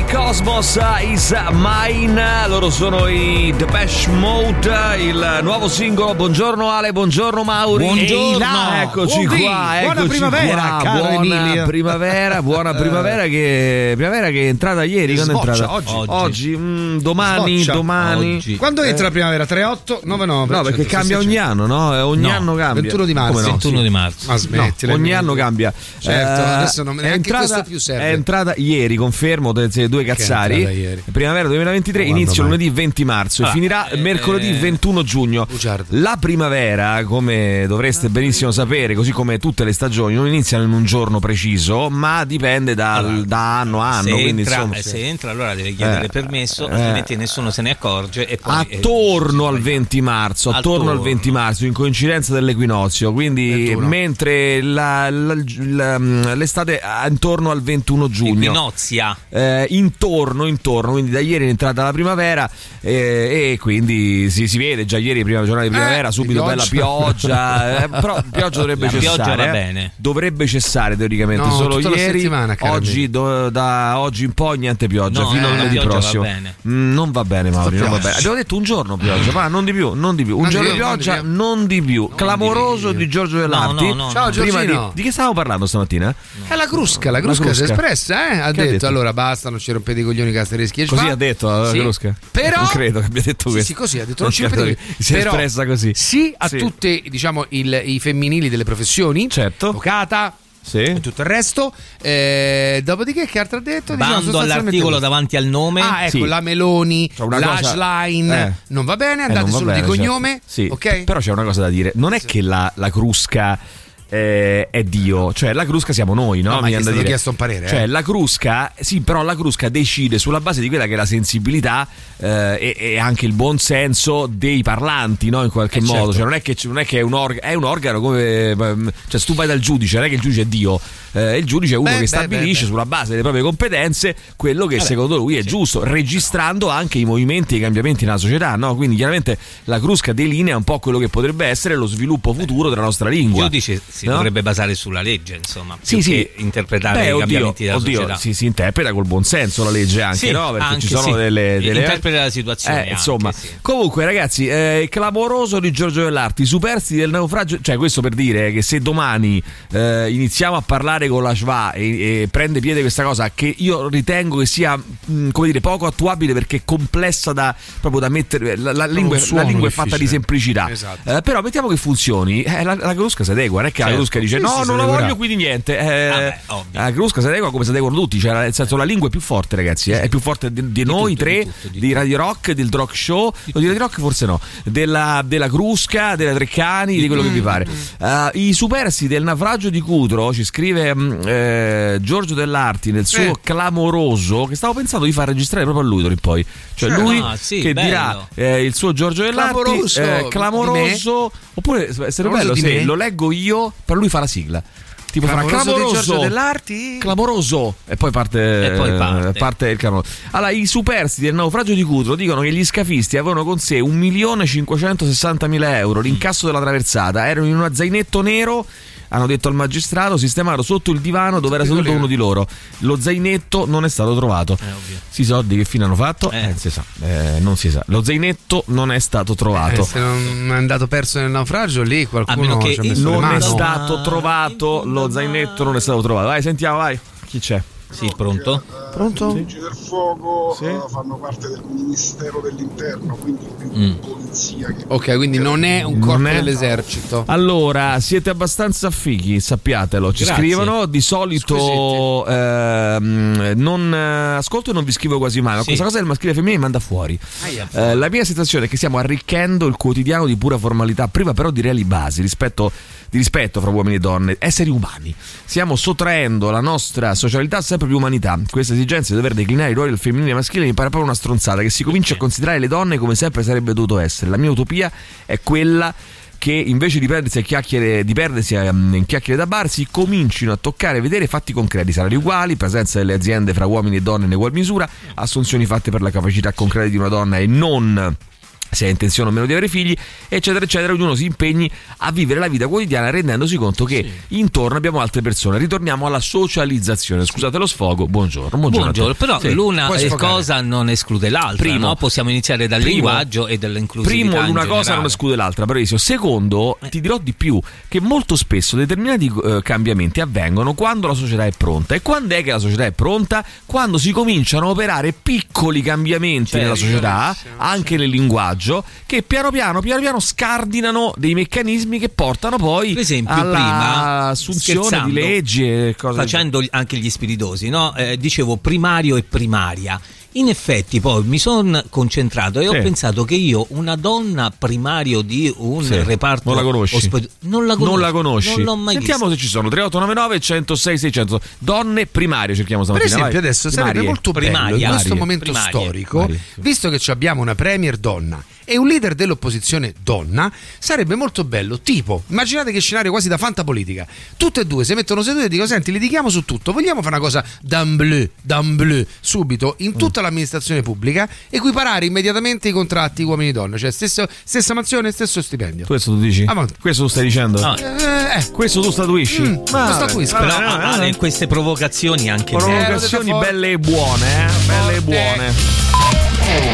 My Cosmos is mine, loro sono i Depeche Mode, il nuovo singolo. Buongiorno Ale, buongiorno Mauri. Buongiorno. Là, eccoci Buondì. qua, eccoci Buona primavera, qua. caro buona Emilio. primavera, buona primavera che, primavera che è entrata ieri, quando è entrata? oggi. Oggi, mm, domani, Sboccia. domani. Oggi. Quando entra la primavera? 38, 99. No, perché cambia ogni anno, no? Eh, Ogni No, anno cambia. 21 di marzo. No? 21 di marzo. Ma No, smettila. ogni Emilio. anno cambia. Certo, Eh, adesso non- è neanche entrata, più serve. È entrata ieri, confermo, te- te- due cazzari. entrata ieri? Primavera 2023, Guarda inizio mai. lunedì 20 marzo e Ah, finirà eh, mercoledì eh, 21 giugno. Bugiardo. La primavera, come dovreste benissimo sapere, così come tutte le stagioni, non iniziano in un giorno preciso, ma dipende dal- Allora, da anno a anno. se, quindi, entra, insomma, eh, se entra allora deve chiedere Eh, permesso, eh. altrimenti nessuno se ne accorge e poi eh, attorno al 20 marzo, attorno al Attorno. 20 marzo, in coincidenza dell'equinozio. Quindi, 21. mentre la- la- la- l'estate intorno al 21 giugno. Equinozia. Eh, intorno, intorno, quindi da ieri è entrata la primavera eh, e quindi si, si vede già ieri prima giornata di primavera, Eh, subito pioggia. bella pioggia, eh, però pioggia dovrebbe La cessare. pioggia eh. Dovrebbe cessare teoricamente, No, solo ieri, oggi, do- da oggi in poi niente pioggia, No, fino eh, a lunedì pioggia va prossimo. Mm, non va bene Mauri, non va pioggia. bene. Abbiamo detto un giorno pioggia, ma non di più, non di più. Un Non giorno di più, non di pioggia, più. non di più. Clamoroso di di Giorgio Dell'Arti. no, no, Ciao, Prima di, Giorgino. di che stavamo parlando stamattina? È la Crusca, la Crusca, si è espressa, eh? Ha detto? allora basta, non ci rompete i coglioni Castereschi. Così ha detto la Sì. Crusca? Però Non credo che abbia detto Sì, questo. sì, così ha detto, Non non ci credo rompete che si è espressa così. Sì a Sì. tutte, diciamo, il- i femminili delle professioni. Certo. Avvocata. Sì. E tutto il resto. Eh, dopodiché, che altro ha detto? Diciamo, Bando all'articolo questo. davanti al nome. Ah, ecco, Sì. la Meloni, C'è una l'Ash cosa- Line. Eh. Non va bene, Eh, andate non va solo bene, di cognome. certo. Sì. Ok? Però c'è una cosa da dire: non è che la, la Crusca. Eh, è Dio, cioè la Crusca siamo noi, no? No, ma Mi dire. chiesto un parere, Cioè, eh. la Crusca, sì, però la Crusca decide sulla base di quella che è la sensibilità eh, e, e anche il buon senso dei parlanti, no? In qualche Eh, modo. certo. Cioè, non è che, non è, che è, un organo, è un organo come. ehm, Cioè, se tu vai dal giudice, non è che il giudice è Dio. eh, il giudice è uno Beh, che beh, stabilisce beh, sulla base delle proprie competenze quello che secondo lui è giusto, registrando anche i movimenti e i cambiamenti nella società, no? Quindi chiaramente la Crusca delinea un po' quello che potrebbe essere lo sviluppo futuro della nostra Il lingua. giudice si No? dovrebbe basare sulla legge, insomma, Sì, più sì. che interpretare Beh, i oddio, cambiamenti della oddio, società. Si, si interpreta col buon senso la legge anche, Sì, no? Perché anche ci sono sì. delle, delle- Interpreta la situazione Eh, anche, insomma, sì. comunque, ragazzi, eh, clamoroso di Giorgio Dell'Arti, i superstiti del naufragio. Cioè, questo per dire che se domani eh, iniziamo a parlare con la Schwa e, e prende piede questa cosa, che io ritengo che sia, mh, come dire, poco attuabile perché è complessa da proprio da mettere. La, la lingua, la lingua è fatta di semplicità. Esatto. Eh, però mettiamo che funzioni. Eh, la, la Crusca si adegua, non è che Certo. Crusca dice Sì, no, sì, non la voglio, quindi niente. Eh, Vabbè, ovvio. la Crusca si adegua come si adeguano tutti, cioè, nel senso la lingua è più forte, ragazzi, eh, è più forte di, di noi tutto, tre, di tutto, di di Radio Rock, del Rock Show, o di Radio Rock forse no, della, della Crusca, della Treccani, di quello che vi pare. Eh, I superstiti del naufragio di Cutro, ci scrive mm, eh, Giorgio Dell'Arti nel suo Eh. clamoroso, che stavo pensando di far registrare proprio a lui d'ora in poi. Cioè lui Ah, sì, che bello. dirà eh, il suo Giorgio Dell'Arti, Clamoroso eh, clamoroso, oppure sarebbe bello se lo leggo io, però lui fa la sigla. Tipo farà Clamoroso di clamoroso Giorgio Dell'Arti? clamoroso e poi parte, E poi parte. il clamoroso allora i superstiti del naufragio di Cutro dicono che gli scafisti avevano con sé 1.560.000 euro l'incasso della traversata erano in un zainetto nero hanno detto al magistrato sistemato sotto il divano dove era seduto uno di loro. Lo zainetto non è stato trovato. Eh, ovvio. si soldi che fine hanno fatto? Eh. eh, non si sa. Eh, non si sa. Lo zainetto non è stato trovato. Eh, se non è andato perso nel naufragio, lì A qualcuno meno che ci ha messo le non è stato trovato. Lo zainetto non è stato trovato. Vai sentiamo vai. Chi c'è Sì, pronto? Pronto? I vigili del fuoco Sì. eh, fanno parte del Ministero dell'Interno, quindi più Mm. polizia che Ok, quindi non è un Non corpo è- dell'esercito. Allora, siete abbastanza fighi, sappiatelo. Ci Grazie. scrivono di solito ehm, non eh, ascolto e non vi scrivo quasi mai, ma Sì. questa cosa del maschile e femminile mi manda fuori. Eh, la mia sensazione è che stiamo arricchendo il quotidiano di pura formalità, priva però di reali basi rispetto di rispetto fra uomini e donne, esseri umani. Stiamo sottraendo la nostra socialità a sempre più umanità. Questa esigenza di dover declinare i ruoli del femminile e maschile mi pare proprio una stronzata che si comincia a considerare le donne come sempre sarebbe dovuto essere. La mia utopia è quella che invece di perdersi, a chiacchiere, di perdersi ehm, in chiacchiere da bar si comincino a toccare e vedere fatti concreti, salari uguali, presenza delle aziende fra uomini e donne in ugual misura, assunzioni fatte per la capacità concreta di una donna e non se ha intenzione o meno di avere figli, eccetera, eccetera, ognuno si impegni a vivere la vita quotidiana rendendosi conto che intorno abbiamo altre persone. Ritorniamo alla socializzazione. Scusate lo sfogo, buongiorno. Buongiorno. Buongiorno, però Sì. l'una eh, cosa non esclude l'altra. Primo. no? Possiamo iniziare dal Primo. linguaggio e dall'inclusività. Primo, in una cosa non esclude l'altra, bravissimo. Secondo, ti dirò di più, che molto spesso determinati eh, cambiamenti avvengono quando la società è pronta. E quando è che la società è pronta? Quando si cominciano a operare piccoli cambiamenti nella società, anche nel linguaggio, che piano piano, piano piano scardinano dei meccanismi che portano poi Per esempio, alla prima, assunzione di leggi e cose facendo anche gli spiritosi, no? Eh, dicevo primario e primaria. In effetti poi mi sono concentrato e ho Sì. pensato che io una donna primario di un Sì. reparto Non la conosci? non la conosco. Non la conosci? Non l'ho mai Sentiamo vista. se ci sono 3899 106 600 donne primarie cerchiamo Per stamattina. esempio, vai. adesso sarebbe Primarie. molto bello Primarie. in questo momento Primarie. storico, Primarie. visto che ci abbiamo una premier donna e un leader dell'opposizione donna, sarebbe molto bello. Tipo, immaginate che scenario quasi da fantapolitica. Tutte e due si mettono sedute e dicono: Senti, litighiamo su tutto. Vogliamo fare una cosa d'ambleu, d'ambleu, subito, in tutta l'amministrazione pubblica, equiparare immediatamente i contratti uomini-donne, cioè stesso- stessa mansione, stesso stipendio. Questo tu dici? Avanti. Questo tu stai dicendo? No. Eh, eh, Questo tu statuisci? Mm, lo statuisco. Però vabbè, vabbè. ah, queste provocazioni anche. Provocazioni Eh, belle e buone, eh? Belle e buone.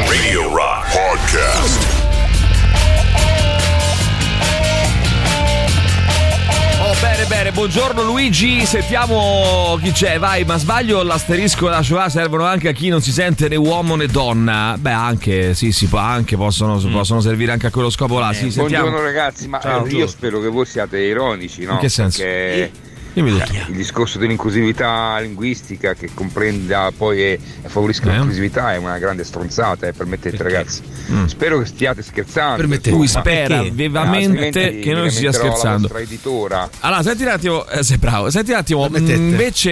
Radio Rock Podcast. Oh, bene, bene, buongiorno Luigi, sentiamo chi c'è, vai, ma sbaglio l'asterisco e la Shoah servono anche a chi non si sente né uomo né donna? Beh, anche, sì, si può, anche possono, possono servire anche a quello scopo là, sì, sentiamo. Buongiorno ragazzi, ma Ciao. eh, io spero che voi siate ironici, no? In che senso? Perché Dimmi tutto. il discorso dell'inclusività linguistica che comprenda poi e favorisca Eh. l'inclusività è una grande stronzata, eh, permettete ragazzi. Mm. Spero che stiate scherzando. Permettete. Lui spera perché? vivamente Altrimenti che non stia scherzando. Allora, senti un attimo, eh, sei bravo, senti un attimo, Permettete. mm, invece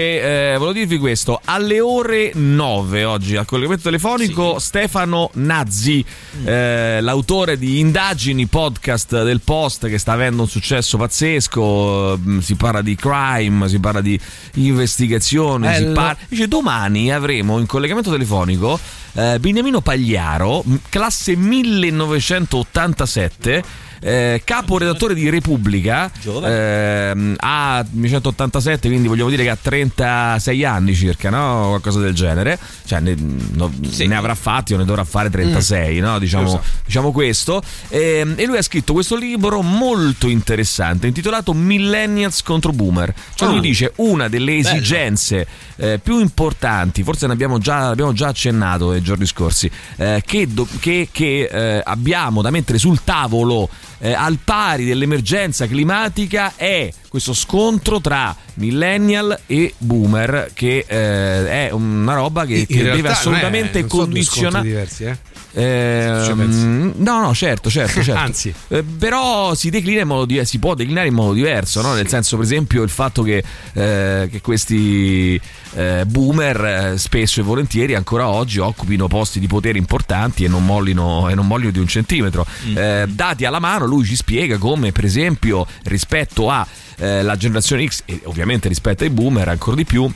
eh, volevo dirvi questo, alle ore 9 oggi al collegamento telefonico Stefano Nazzi, eh, l'autore di Indagini, podcast del Post che sta avendo un successo pazzesco, mm, si parla di crime, si parla di investigazione, si parla... Dice domani avremo in collegamento telefonico eh, Beniamino Pagliaro, classe 1987, eh, capo redattore di Repubblica, ehm, ha 1987, quindi vogliamo dire che ha 36 anni circa, no? Qualcosa del genere, cioè ne, no- Sì. ne avrà fatti o ne dovrà fare 36, no? Diciamo, diciamo questo. Ehm, e lui ha scritto questo libro molto interessante intitolato Millennials contro Boomer. Cioè lui dice una delle esigenze eh, più importanti, forse ne abbiamo già, abbiamo già accennato nei giorni scorsi, eh, che, do- che- che, eh, abbiamo da mettere sul tavolo eh, al pari dell'emergenza climatica è questo scontro tra millennial e boomer che eh, è una roba che, che deve non è- assolutamente non condizionare diversi, eh? Pensi? no, no, certo, certo, certo. Anzi. Eh, però si declina in modo di- si può declinare in modo diverso, no? nel senso, per esempio, il fatto che, eh, che questi eh, boomer eh, spesso e volentieri ancora oggi occupino posti di potere importanti e non mollino, e non mollino di un centimetro. Eh, dati alla mano, lui ci spiega come, per esempio, rispetto a eh, la generazione X e ovviamente rispetto ai boomer ancora di più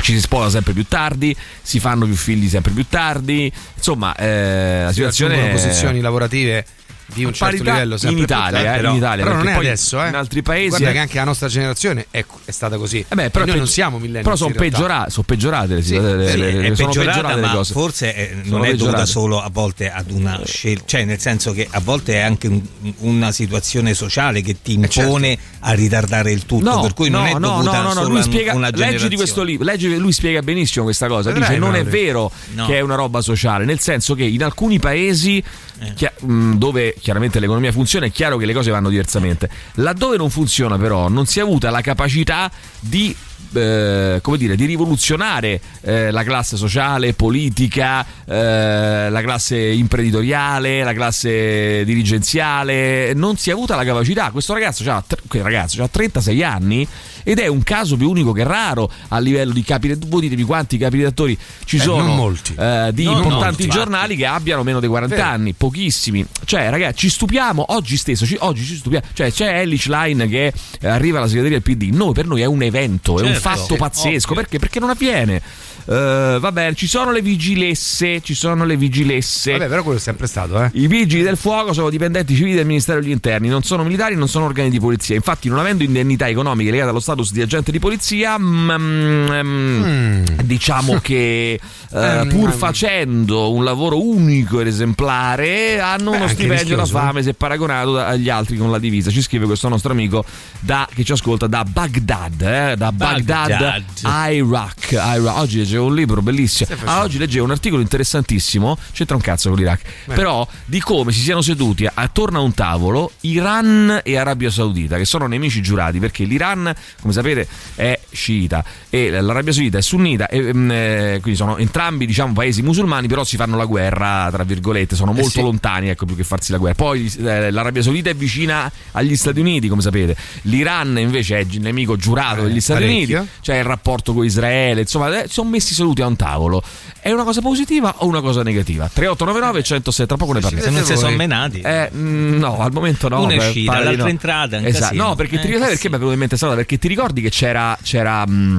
ci si sposa sempre più tardi, si fanno più figli sempre più tardi, insomma eh, la Si situazione raggiungono è posizioni lavorative di un certo livello in Italia, eh, però, in Italia, però non è adesso eh. in altri paesi guarda è- che anche la nostra generazione è, è stata così. Eh beh, però noi pe- non siamo millennials Però sono peggiorate, sono peggiorate le, Sì, le- le- sì, le- è sono peggiorata, peggiorate le ma cose. forse eh, Sono non è dovuta solo a volte ad una scelta, cioè nel senso che a volte è anche un- una situazione sociale che ti impone a ritardare il tutto, Eh, No, per cui non no, è no, dovuta no, no, no, solo lui a spiega, una leggi questo libro, leggi- lui spiega benissimo questa cosa, Vedrai, dice non è vero che è una roba sociale, nel senso che in alcuni paesi Eh. chia- mh, dove chiaramente l'economia funziona è chiaro che le cose vanno diversamente, laddove non funziona però non si è avuta la capacità di eh, come dire, di rivoluzionare eh, la classe sociale, politica, eh, la classe imprenditoriale, la classe dirigenziale. Non si è avuta la capacità. Questo ragazzo ha ragazzo, c'ha 36 anni ed è un caso più unico che raro a livello di capi. Voi ditemi quanti capi redattori ci Eh, sono eh, di Non importanti molti, giornali che abbiano meno di 40 Vero. anni, pochissimi. Cioè, ragazzi, ci stupiamo oggi stesso. Ci, oggi ci stupiamo. Cioè, c'è Ellich Line che arriva alla segreteria del PD. Noi, per noi è un evento, è un Certo, fatto pazzesco. ovvio. Perché? Perché non avviene. Eh, va bene, ci sono le vigilesse, ci sono le vigilesse. Vabbè, però quello è sempre stato, eh. I vigili del fuoco sono dipendenti civili del Ministero degli Interni, non sono militari, non sono organi di polizia. Infatti, non avendo indennità economiche legate allo status di agente di polizia, mm, mm, diciamo che eh, pur facendo un lavoro unico ed esemplare, hanno uno anche stipendio da eh. fame se paragonato agli altri con la divisa. Ci scrive questo nostro amico da- che ci ascolta da Baghdad, eh, da Baghdad, Baghdad. Iraq, Iraq. Oggi leggevo un libro bellissimo. Ah, oggi leggevo un articolo interessantissimo. C'entra un cazzo con l'Iraq. Però di come si siano seduti attorno a un tavolo Iran e Arabia Saudita, che sono nemici giurati, perché l'Iran, come sapete, è sciita e l'Arabia Saudita è sunnita, e, mm, eh, quindi sono entrambi diciamo paesi musulmani, però si fanno la guerra, tra virgolette, sono molto sì. lontani, ecco, più che farsi la guerra. Poi eh, l'Arabia Saudita è vicina agli Stati Uniti, come sapete. L'Iran invece è nemico giurato degli Stati parecchio. Uniti, c'è il rapporto con Israele, insomma, eh, sono messi seduti a un tavolo. È una cosa positiva o una cosa negativa? 3899 106, tra poco ne parliamo. Se non si sono menati. Eh, mm, no, al momento no. Una è beh, l'altra no. entrata, Esatto. No, perché ti Eh, sai perché casino. mi è venuto in mente cosa? Perché ti ricordi che c'era. c'era mm,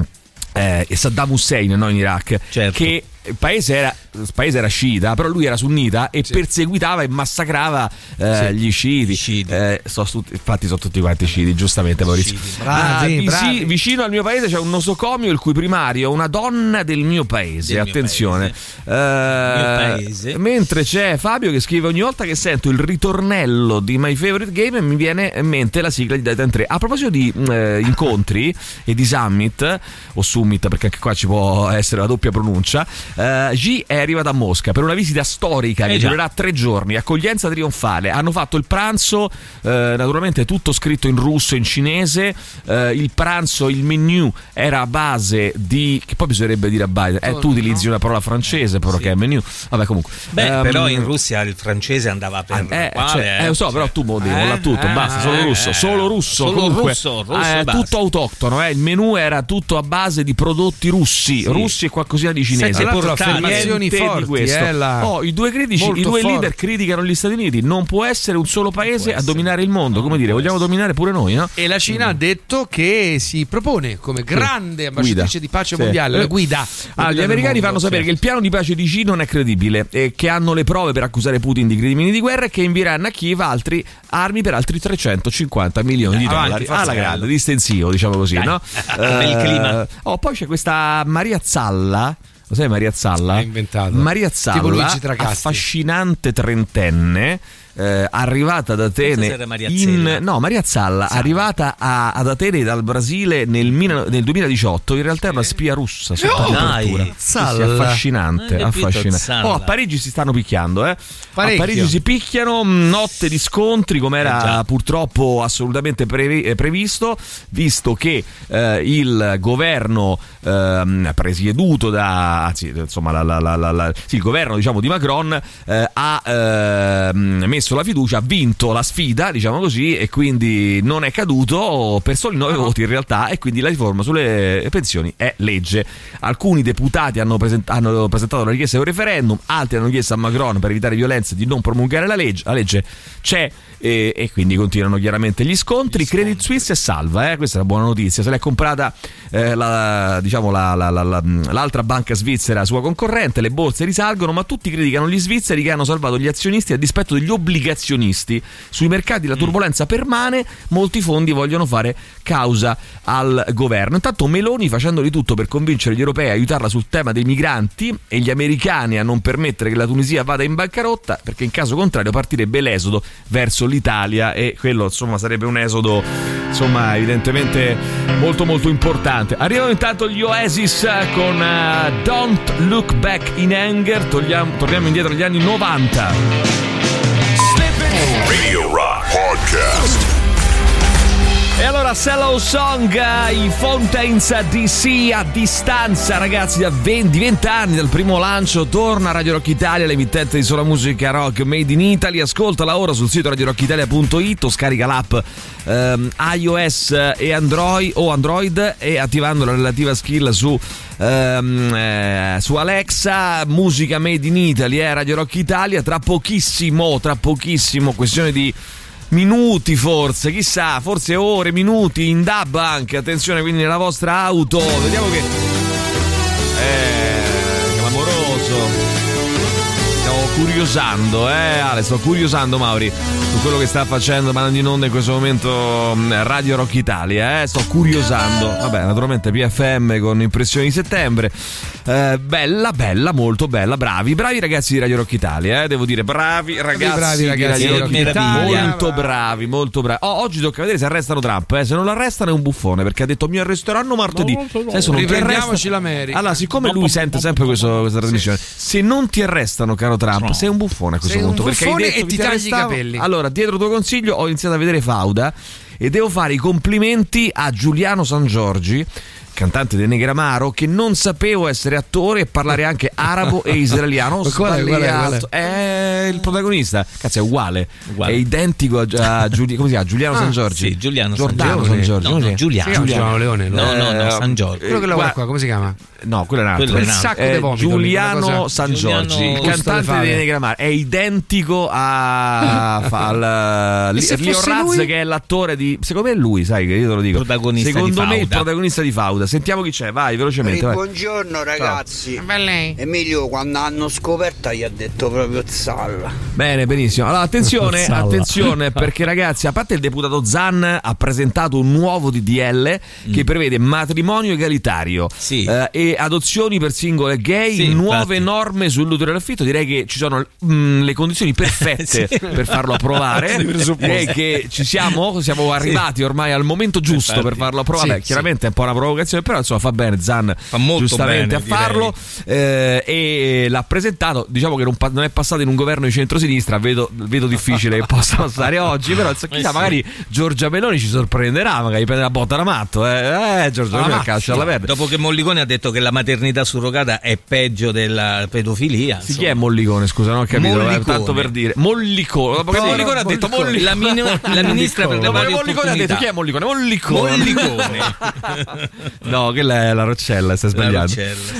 eh, Saddam Hussein no, in Iraq Certo. che il paese era, il paese era sciita però lui era sunnita e perseguitava e massacrava eh, gli sciiti, sciiti. Eh, so infatti sono tutti quanti sciiti giustamente Maurizio Bravi, Ah, vici- vicino al mio paese c'è un nosocomio il cui primario è una donna del mio paese Del mio attenzione. Eh, paese. mentre c'è Fabio che scrive ogni volta che sento il ritornello di My Favorite Game mi viene in mente la sigla di Titan 3 a proposito di eh, incontri e di summit o summit perché anche qua ci può essere la doppia pronuncia eh, G è arrivata a Mosca per una visita storica che Eh già. durerà tre giorni accoglienza trionfale. Hanno fatto il pranzo eh, naturalmente tutto scritto in russo e in cinese. Eh, il pranzo il menu era a base di che poi bisognerebbe dire a base eh, tu utilizzi una parola francese però che è menu. Vabbè comunque. Beh, Ehm, però in Russia il francese andava per eh, quale, cioè, eh, lo so, però tu mo devi Eh, tutto, eh, basta, solo russo, solo russo, solo comunque, russo, russo tutto autoctono, eh, il menù era tutto a base di prodotti russi, russi e qualcosina di cinese. Tra portati. affermazioni forti, eh, la- Oh, i due critici, i due leader criticano gli Stati Uniti, non può essere un solo paese a dominare il mondo, come dire, vogliamo dominare pure noi, no? E la Cina ha detto che si propone come grande ambasciatrice di pace Sì. mondiale, la guida. Ah, gli americani fanno sapere che il piano di pace di Xi non è credibile e che hanno le prove per accusare Putin di crimini di guerra e che invieranno a Kiev altri armi per altri 350 milioni di Avanti, dollari. forza Alla grande, distensivo, diciamo così, Dai. no? Bel clima. Oh, poi c'è questa Maria Zalla. Lo sai Maria Zalla? L'ha inventato. Maria Zalla, affascinante trentenne. Eh, arrivata ad Atene Maria in, no Maria Zalla arrivata a- ad Atene dal Brasile nel, nel 2018 in realtà è una spia russa sotto Dai, copertura. Sì, sì, Zalla. affascinante, affascinante. Zalla. Oh, a Parigi si stanno picchiando, eh. A. Parigi si picchiano, mh, notte di scontri, come Eh era già. purtroppo assolutamente previ- eh, previsto, visto che eh, il governo ehm, presieduto da, anzi, insomma, la- la- la- sì, il governo diciamo, di Macron eh, ha ehm, messo la fiducia, ha vinto la sfida, diciamo così, e quindi non è caduto per soli 9 voti in realtà, e quindi la riforma sulle pensioni è legge. Alcuni deputati hanno, present- hanno presentato la richiesta di un referendum, altri hanno chiesto a Macron per evitare violenze di non promulgare la legge. La legge c'è e, e quindi continuano chiaramente gli scontri. Credit Suisse è salva, eh? questa è una buona notizia. Se l'è comprata eh, la- diciamo, la- la- la- la- l'altra banca svizzera sua concorrente, le borse risalgono, ma tutti criticano gli svizzeri che hanno salvato gli azionisti a dispetto degli obbligazionisti. Sui mercati la turbolenza permane, molti fondi vogliono fare causa al governo. Intanto Meloni facendo di tutto per convincere gli europei a aiutarla sul tema dei migranti e gli americani a non permettere che la Tunisia vada in bancarotta, perché in caso contrario partirebbe l'esodo verso l'Italia e quello insomma sarebbe un esodo insomma evidentemente molto molto importante. Arrivano intanto gli Oasis con eh, Don't Look Back in Anger, Togliamo- torniamo indietro agli anni 90. Radio Rock Podcast. E allora Sellow Song, eh, i Fountains DC a distanza ragazzi da 20, 20 anni dal primo lancio torna a Radio Rock Italia l'emittente di sola musica rock made in Italy. Ascoltala ora sul sito radiorockyitalia.it o scarica l'app ehm, iOS e Android o Android e attivando la relativa skill su ehm, eh, su Alexa. Musica made in Italy eh, Radio Rock Italia. Tra pochissimo tra pochissimo questione di minuti forse, chissà, forse ore, minuti in DAB anche, attenzione quindi nella vostra auto, vediamo che... Eh, curiosando, eh Ale, sto curiosando Mauri su quello che sta facendo mandando in onda in questo momento mh, Radio Rock Italia, eh? sto curiosando. Vabbè, naturalmente PFM con impressioni di settembre. Eh, bella, bella, molto bella, bravi, bravi ragazzi di Radio Rock Italia, eh? devo dire, bravi ragazzi, bravi ragazzi di Radio di Rock Italia, molto bravi, molto bravi. Oh, oggi tocca vedere se arrestano Trump, eh? se non lo arrestano è un buffone perché ha detto mi arresteranno martedì. Adesso non ti Riprendiamoci arrestano- l'America. Allora, siccome lui sente sempre questo- questa trasmissione, se non ti arrestano, caro Trump, sei un buffone a questo Sei un punto. perché hai detto e che ti tagli i capelli. Allora, dietro tuo consiglio, ho iniziato a vedere Fauda e devo fare i complimenti a Giuliano San Giorgi. Cantante di Negramaro, che non sapevo essere attore e parlare anche arabo e israeliano. Qual è, qual è, qual È il protagonista. Cazzo, è uguale. Uguale. È identico a, a Giuli-? Giuliano San Giorgi. Sì, Giuliano Giordano San San Giorgi. Giorgi. No, no? Giuliano. Giuliano Leone, no? No, no, San Giorgio. Quello che lavora Gua- qua, come si chiama? No, quello è un altro. Quello è un altro. sacco Eh, di vomito. Giuliano cosa- San Giuliano Giorgi, il cantante di Negramar, è identico a al E se Leo fosse Raz lui? che è l'attore di secondo me è lui, sai che io te lo dico. Protagonista di secondo me il Fauda. protagonista di Fauda. Sentiamo chi c'è, vai velocemente, vai. buongiorno ragazzi. Emilio quando hanno scoperta gli ha detto proprio Zalla. Bene, benissimo. Allora, attenzione, attenzione, perché ragazzi, a parte il deputato Zan ha presentato un nuovo DDL che prevede matrimonio egalitario Mm. Sì. eh, e adozioni per singole gay, Sì, nuove infatti. norme sull'utero e l'affitto. Direi che ci sono mm, le condizioni perfette Sì. per farlo approvare. Direi che ci siamo, siamo arrivati ormai al momento giusto Infatti. per farlo approvare. Sì, Beh, chiaramente è un po' una provocazione, però insomma fa bene Zan molto giustamente bene, a farlo eh, e l'ha presentato. Diciamo che non, pa- non è passato in un governo di centrosinistra. Vedo, vedo difficile che possa passare oggi. Però chissà, Eh sì. magari Giorgia Meloni ci sorprenderà. Magari prende la botta da matto. Eh, eh Giorgia Ah, Meloni ma- calcia alla verde. Dopo che Mollicone ha detto che la maternità surrogata è peggio della pedofilia. Sì, chi è Mollicone? Scusa, non ho capito. eh, Mollicone. tanto per dire Mollicone. Dopo che Mollicone ha detto Mollicone. La mini- la ministra per le Mollicone ha detto chi è Mollicone? Mollicone. Mollicone. no, quella è la Roccella. Stai sbagliando.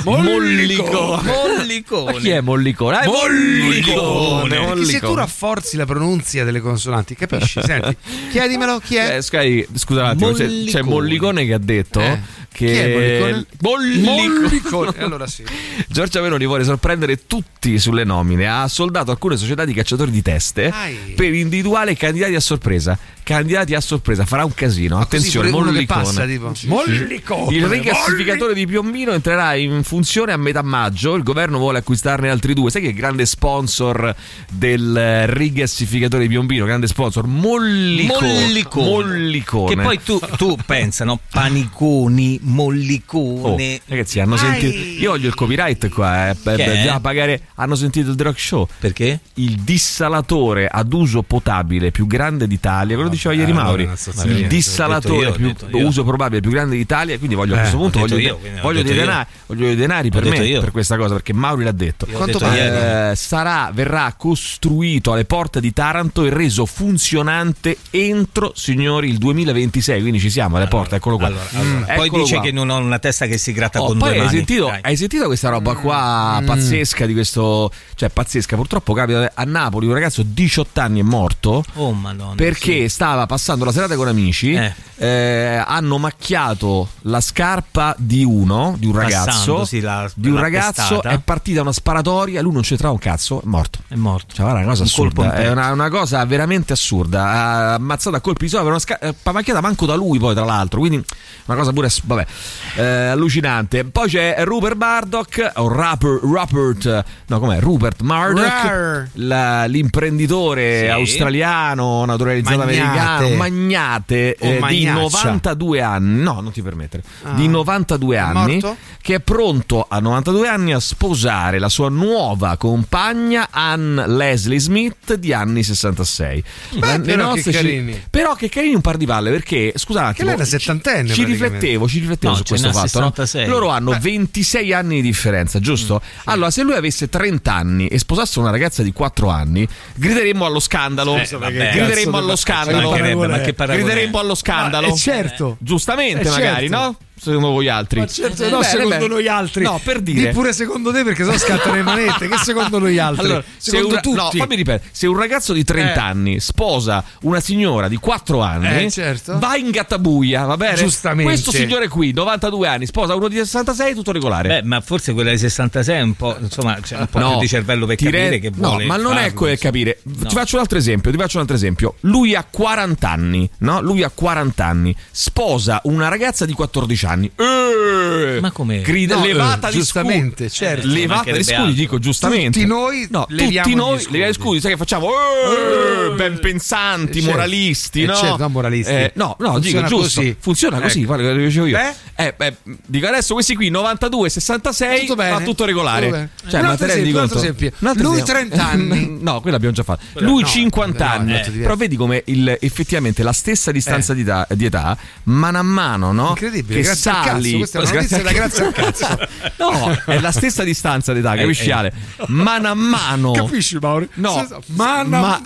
Mollicone. Mollicone. Ma chi è Mollicone? Ah, è Mollicone. Perché se tu rafforzi la pronunzia delle consonanti, capisci? Senti, chiedimelo chi è. Eh, Sky, scusa un attimo, c'è, c'è Mollicone. Mollicone che ha detto Eh? Che Chi è Mollicone? Mollicone. Mollicone. Allora sì. Giorgia Meloni vuole sorprendere tutti sulle nomine. Ha soldato alcune società di cacciatori di teste Ai. per individuare candidati a sorpresa. Candidati a sorpresa, farà un casino. Attenzione, uno che Mollicone. passa, tipo. Mollicone. Il rigassificatore di Piombino entrerà in funzione a metà maggio. Il governo vuole acquistarne altri due. Sai che è grande sponsor del rigassificatore di Piombino? Grande sponsor Mollicone. Mollicone. Mollicone. Che poi tu, tu pensa, no? Paniconi, Oh, mollicone. ragazzi, hanno sentito. Io voglio il copyright qua. Eh. Beh, beh, pagare. Hanno sentito il Rock Show. Perché? Il dissalatore ad uso potabile più grande d'Italia. Ve lo diceva ieri allora Mauri. Il dissalatore più uso probabile più grande d'Italia. Quindi voglio a Eh, questo punto voglio, io, voglio dei denari, voglio dei denari per me io. per questa cosa perché Mauri l'ha detto. Quanto ieri. Eh, sarà, verrà costruito alle porte di Taranto e reso funzionante entro, signori, il 2026. Quindi ci siamo alle porte, eccolo qua. Allora, allora. Poi Eccolo dice qua. che non ho una testa che si gratta Oh, con poi due hai mani. sentito, hai sentito questa roba qua Mm. pazzesca di questo cioè pazzesca purtroppo capita a Napoli un ragazzo di 18 anni è morto Oh madonna. perché stava passando la serata con amici Eh. eh, hanno macchiato la scarpa di uno di un ragazzo la- di un ragazzo è partita una sparatoria lui non c'entrava un cazzo è morto È morto. cioè, guarda, è una cosa Un colpo assurda, in è una, una cosa veramente assurda. Ha ammazzato a colpi di sola per una sca- eh, pamacchiata manco da lui, poi, tra l'altro. Quindi, una cosa pure, ass- vabbè, eh, allucinante. Poi c'è Rupert Murdoch, o Rupert, Rupert, no, com'è? Rupert Murdoch, la- l'imprenditore Sì. australiano, naturalizzato Magnate. americano, magnate eh, di magnaccia. 92 anni. No, non ti permettere. Ah. Di 92 È anni, morto? che è pronto a 92 anni a sposare la sua nuova compagna Ann Leslie Smith di anni 66. La- le però che carini. però che carini un par di palle perché scusa un attimo, lei è una ci- settantenne, Ci riflettevo, ci riflettevo No, su questo fatto. no? 66. Loro hanno 26 anni di differenza, giusto? Allora, se lui avesse 30 anni e sposasse una ragazza di 4 anni, grideremmo allo scandalo. Eh, vabbè, grideremmo allo scandalo. Ma? Grideremmo allo scandalo. Eh, certo. Giustamente, Eh, magari, certo. no? Secondo voi altri? Ma certo, no, Bene, secondo bene. noi altri. No, per dire. Di pure secondo te perché sono scattano le manette. Che secondo noi altri? Allora, se secondo un, tutti. no, fammi ripetere, se un ragazzo di 30 Eh. anni sposa una signora di 4 anni, Eh, certo. va in gattabuia, va bene? Giustamente. Questo signore qui, 92 anni, sposa uno di 66, tutto regolare. Beh, ma forse quella di 66 è un po', insomma, c'è un po' più di cervello per ti capire re- che no, vuole. ma non è farlo, quel insomma. capire. No. Ti faccio un altro esempio, ti faccio un altro esempio. Lui ha 40 anni, no? Lui ha 40 anni, sposa una ragazza di 14 anni. Eh! Ma come? Grida, No, levata eh, gli giustamente, scudi. certo. Levata gli Mancherebbe scudi, dico giustamente. Tutti noi no, tutti gli noi scudi. gli scudi, sai che facciamo? Eh, ben pensanti, Eh, certo. moralisti, Eh, no? certo, no, moralisti. Eh, no, no, Funziona dico giusto. così. Funziona così, Ecco. guarda, lo dicevo io. Beh? Eh, beh, dico adesso questi qui 92, 66 Tutto bene. va tutto regolare. Tutto. Cioè, Un ma altro te rendi esempio, un conto? altro esempio. Un altro Lui esempio. 30 anni. no, quello l'abbiamo già fatto. Lui no, 50 no, è anni. Però vedi come il- effettivamente la stessa distanza Eh. di, età, di età, mano a mano, no? Incredibile, che grazie al sali. cazzo, questa è una notizia da grazie al cazzo. no, è la stessa distanza d'età, capisci eh. Ale? Mano a mano. Capisci, Mauro? No, Se- Ma, ma,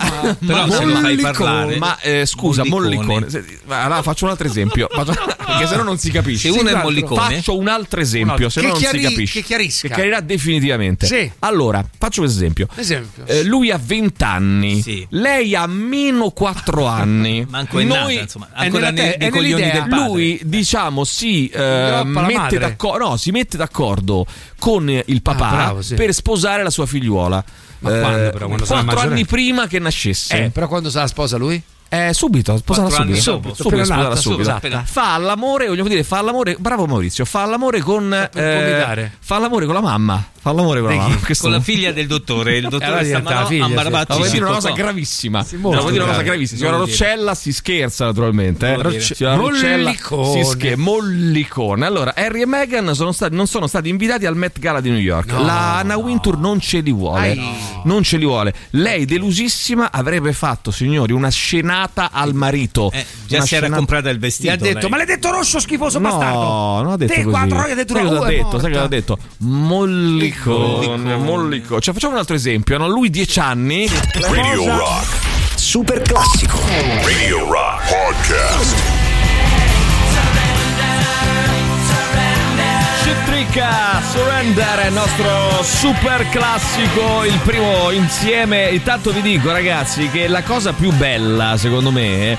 Però se lo fai parlare. ma, eh, scusa, Mollicone. Allora faccio un altro esempio, perché se no non si capisce. Se uno è Sì, mollicone? faccio un altro esempio, se no non si capisce. che chiarisca. Che chiarirà definitivamente. Sì. Allora, faccio un esempio. Esempio. Eh, lui ha 20 anni, Sì. lei ha meno 4 anni. Manco è Noi- nata, insomma, è ancora nella nei, te- è nell'idea. del padre. lui diciamo si eh, la mette, d'accordo, no, si mette d'accordo con il papà Ah, bravo, sì. per sposare la sua figliuola. Ma quando però? Quando quattro maggiore? anni prima che nascesse. Eh, però quando sarà sposa lui? Eh, subito, sposala subito. subito, Appena sposala subito. subito, appena. Fa l'amore, vogliamo dire, fa l'amore. Bravo Maurizio, fa l'amore con. comitare. fa l'amore con la mamma. Fa l'amore con la Con la figlia del dottore, il dottore allora diventa Stamanò la figlia, a. Barbacci. No, vuoi dire una cosa gravissima. No, vuoi dire una cosa gravissima. Signora Devo. Roccella si scherza naturalmente. Eh. Devo. Signora Mollicone. si scherza. Mollicone. Allora, Harry e Meghan sono stati- non sono stati invitati al Met Gala di New York. No. La Anna Wintour non ce li vuole. Ai. Non ce li vuole. Lei, delusissima, avrebbe fatto, signori, una scenata al marito. Eh, già Una si era scenata- comprata il Gli vestito. ha detto, lei. maledetto rosso schifoso bastardo. No, non ha detto Te così. quattro ore, ha detto sai una cosa ha è detto? Sai Mollicone, mollicone. Cioè, facciamo un altro esempio. no? Lui 10 anni. Radio Rock. Super classico. Radio Rock Podcast. Citrica Surrender è il nostro super classico, il primo insieme. Intanto vi dico, ragazzi, che la cosa più bella, secondo me, eh,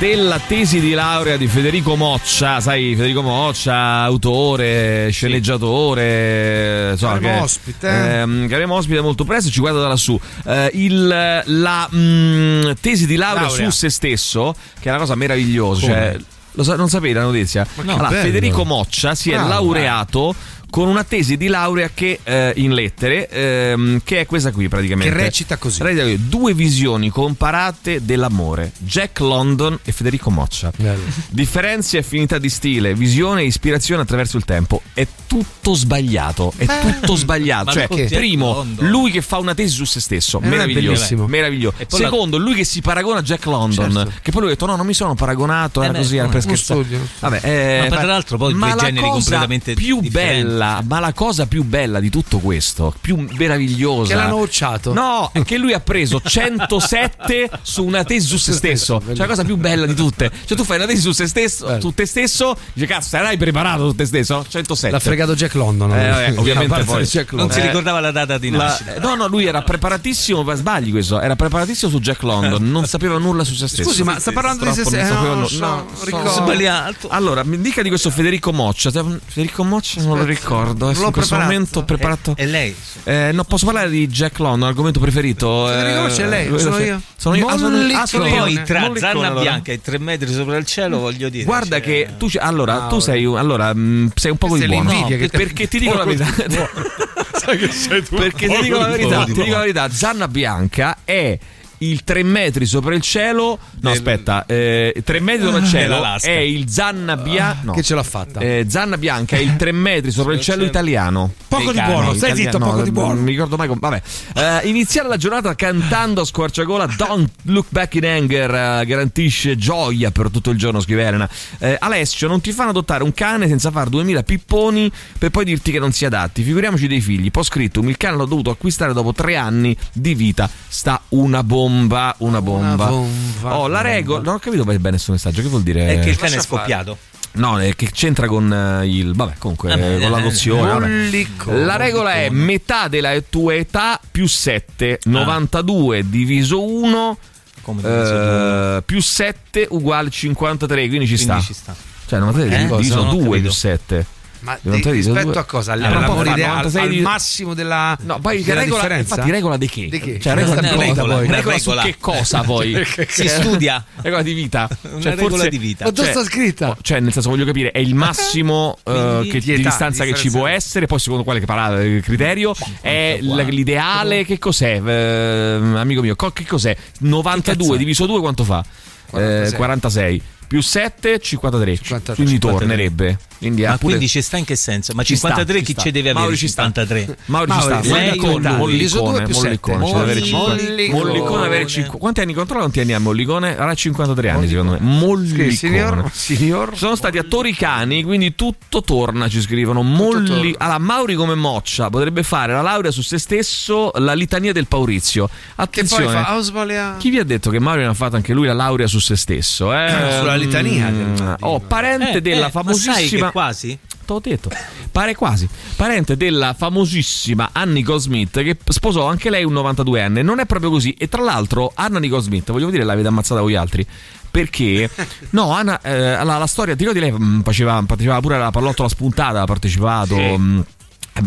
della tesi di laurea di Federico Moccia, sai, Federico Moccia, autore, sceneggiatore, insomma, Avremo che, ospite, eh. ehm, che avremo ospite molto presto, ci guarda da lassù. Eh, il- la mm, tesi di laurea, Laurea. su se stesso, che è una cosa meravigliosa. Cioè, lo sa- non sapevi la notizia? che Allora. Federico Moccia si è Bravo, laureato con una tesi di laurea che eh, in lettere, ehm, che è questa qui praticamente. Che recita così. Recita così, Due visioni comparate dell'amore. Jack London e Federico Moccia. Bello. Differenze e affinità di stile, visione e ispirazione attraverso il tempo. È tutto sbagliato. È tutto sbagliato. Ma Cioè, primo, London. lui che fa una tesi su se stesso. è meraviglioso. meraviglioso. Poi la- Secondo, lui che si paragona a Jack London. Certo. Che poi lui ha detto: No, non mi sono paragonato. Eh Era beh, così, era per scherzare. Vabbè, eh, Ma tra l'altro poi ma due generi completamente più differenti. Bella, ma la cosa più bella di tutto questo, più meravigliosa. Che l'hanno bocciato. No, è che lui ha preso 107 su una tesi su se stesso. Cioè, la cosa più bella di tutte. Cioè, tu fai una tesi su se stesso, Bello. su te stesso, dici, cazzo, sarai preparato su te stesso? 107. L'ha fregato Jack London. Eh, vabbè, ovviamente poi- Jack Non London. si Eh, ricordava la data di La- nascita. eh, no, no, lui era preparatissimo, sbagli questo, era preparatissimo su Jack London, non sapeva nulla su se stesso. Scusi, ma sta parlando di se non stesso? Eh, no, no, No, ricordo. so- Sbagliato. Allora, mi dica di questo Federico Moccia. Federico Moccia non lo ricordo. Non l'ho in questo preparato. momento ho preparato. E lei? Eh, non posso parlare di Jack London, argomento preferito. Federico eh, Moccia è lei, sono io. Sono io. Ah, sono, ah, sono io. Poi tra Mollicone, Zanna allora. Bianca e tre metri sopra il cielo, voglio dire. Guarda cioè- che tu, ci- allora, Ah, tu sei, un- allora, mh, sei un poco di Questa è buono. No, che perché ti dico la verità. Sai che sei tu. Perché ti dico la verità, ti dico la verità, Zanna Bianca è il 3 metri sopra il cielo. No, Del- aspetta, 3 metri sopra il cielo è il Zanna Bianca. No. Che ce l'ha fatta. Eh, Zanna Bianca è il 3 metri sopra il cielo italiano. Poco di buono, stai zitto, poco di buono. Non mi ricordo mai. Vabbè. Eh, iniziare la giornata cantando a squarciagola Don't Look Back in Anger eh, garantisce gioia per tutto il giorno, scrive Elena. Eh, Alessio, non ti fanno adottare un cane senza far 2000 pipponi per poi dirti che non si adatti. Figuriamoci dei figli. Poi scritto, il cane l'ho dovuto acquistare dopo tre anni di vita. Sta una bomba, una bomba. bomba. Oh, la regola. Non ho capito bene questo messaggio. Che vuol dire? È che il cane è scoppiato. No, eh, che c'entra con eh, il. Vabbè, comunque, eh, con eh, l'adozione. vabbè. Mollicone. La regola è metà della tua età più 7, Ah. 92 diviso 1 Come diviso due? eh, più 7 uguale 53, quindi ci sta. Quindi ci sta. Cioè 93 Eh? diviso Non ho 2 capito. più 7. Ma di- rispetto due- a cosa? Al, Allora, fa valore- al- 96 al massimo della, No, poi della regola, differenza? infatti regola di che? Di che? Cioè regola Una di cosa regola, poi? una Regola su che cosa poi? Si studia. regola di vita. Una Cioè, regola forse- di vita. Ma dove Cioè, sta scritta? Cioè, nel senso, voglio capire, è il massimo Quindi che- di distanza di che ci può essere, poi secondo quale parla- eh, criterio è l'ideale, che cos'è? Eh, amico mio, che cos'è? 92 è? diviso 2 quanto fa? 46. Eh, 46 più 7 53 53. quindi 53. tornerebbe quindi Ma quindi ci sta in che senso? Ma Ci sta, 53 ci chi sta. ci deve avere? Mauri ci sta. 53. Mauri ci sta lei Mollicone, con Mollicone, Mollicone, avere Mollicone. cinque- Mollicone deve avere cinque- quanti anni controlla quanti anni ha Mollicone? avrà 53 anni secondo me Mollicone Signor, signor. sono stati attori cani, quindi tutto torna, ci scrivono. Molli... Allora, Mauri come moccia potrebbe fare la laurea su se stesso, la litania del Paurizio. Che poi Attenzione. Chi vi ha detto che Mauri non ha fatto anche lui la laurea su se stesso? Eh? Sulla litania Mm. Oh, parente Eh, della eh, ma sai famosissima. che quasi? T'ho detto. Pare quasi. Parente della famosissima Annie Nicole Smith che sposò anche lei un 92enne. Non è proprio così. E tra l'altro, Anna Nicole Smith, voglio dire, l'avete ammazzata voi altri. Perché no, Anna, eh, la, la storia, ti ricordi lei mh, faceva, partecipava pure alla pallottola spuntata, ha partecipato. mh,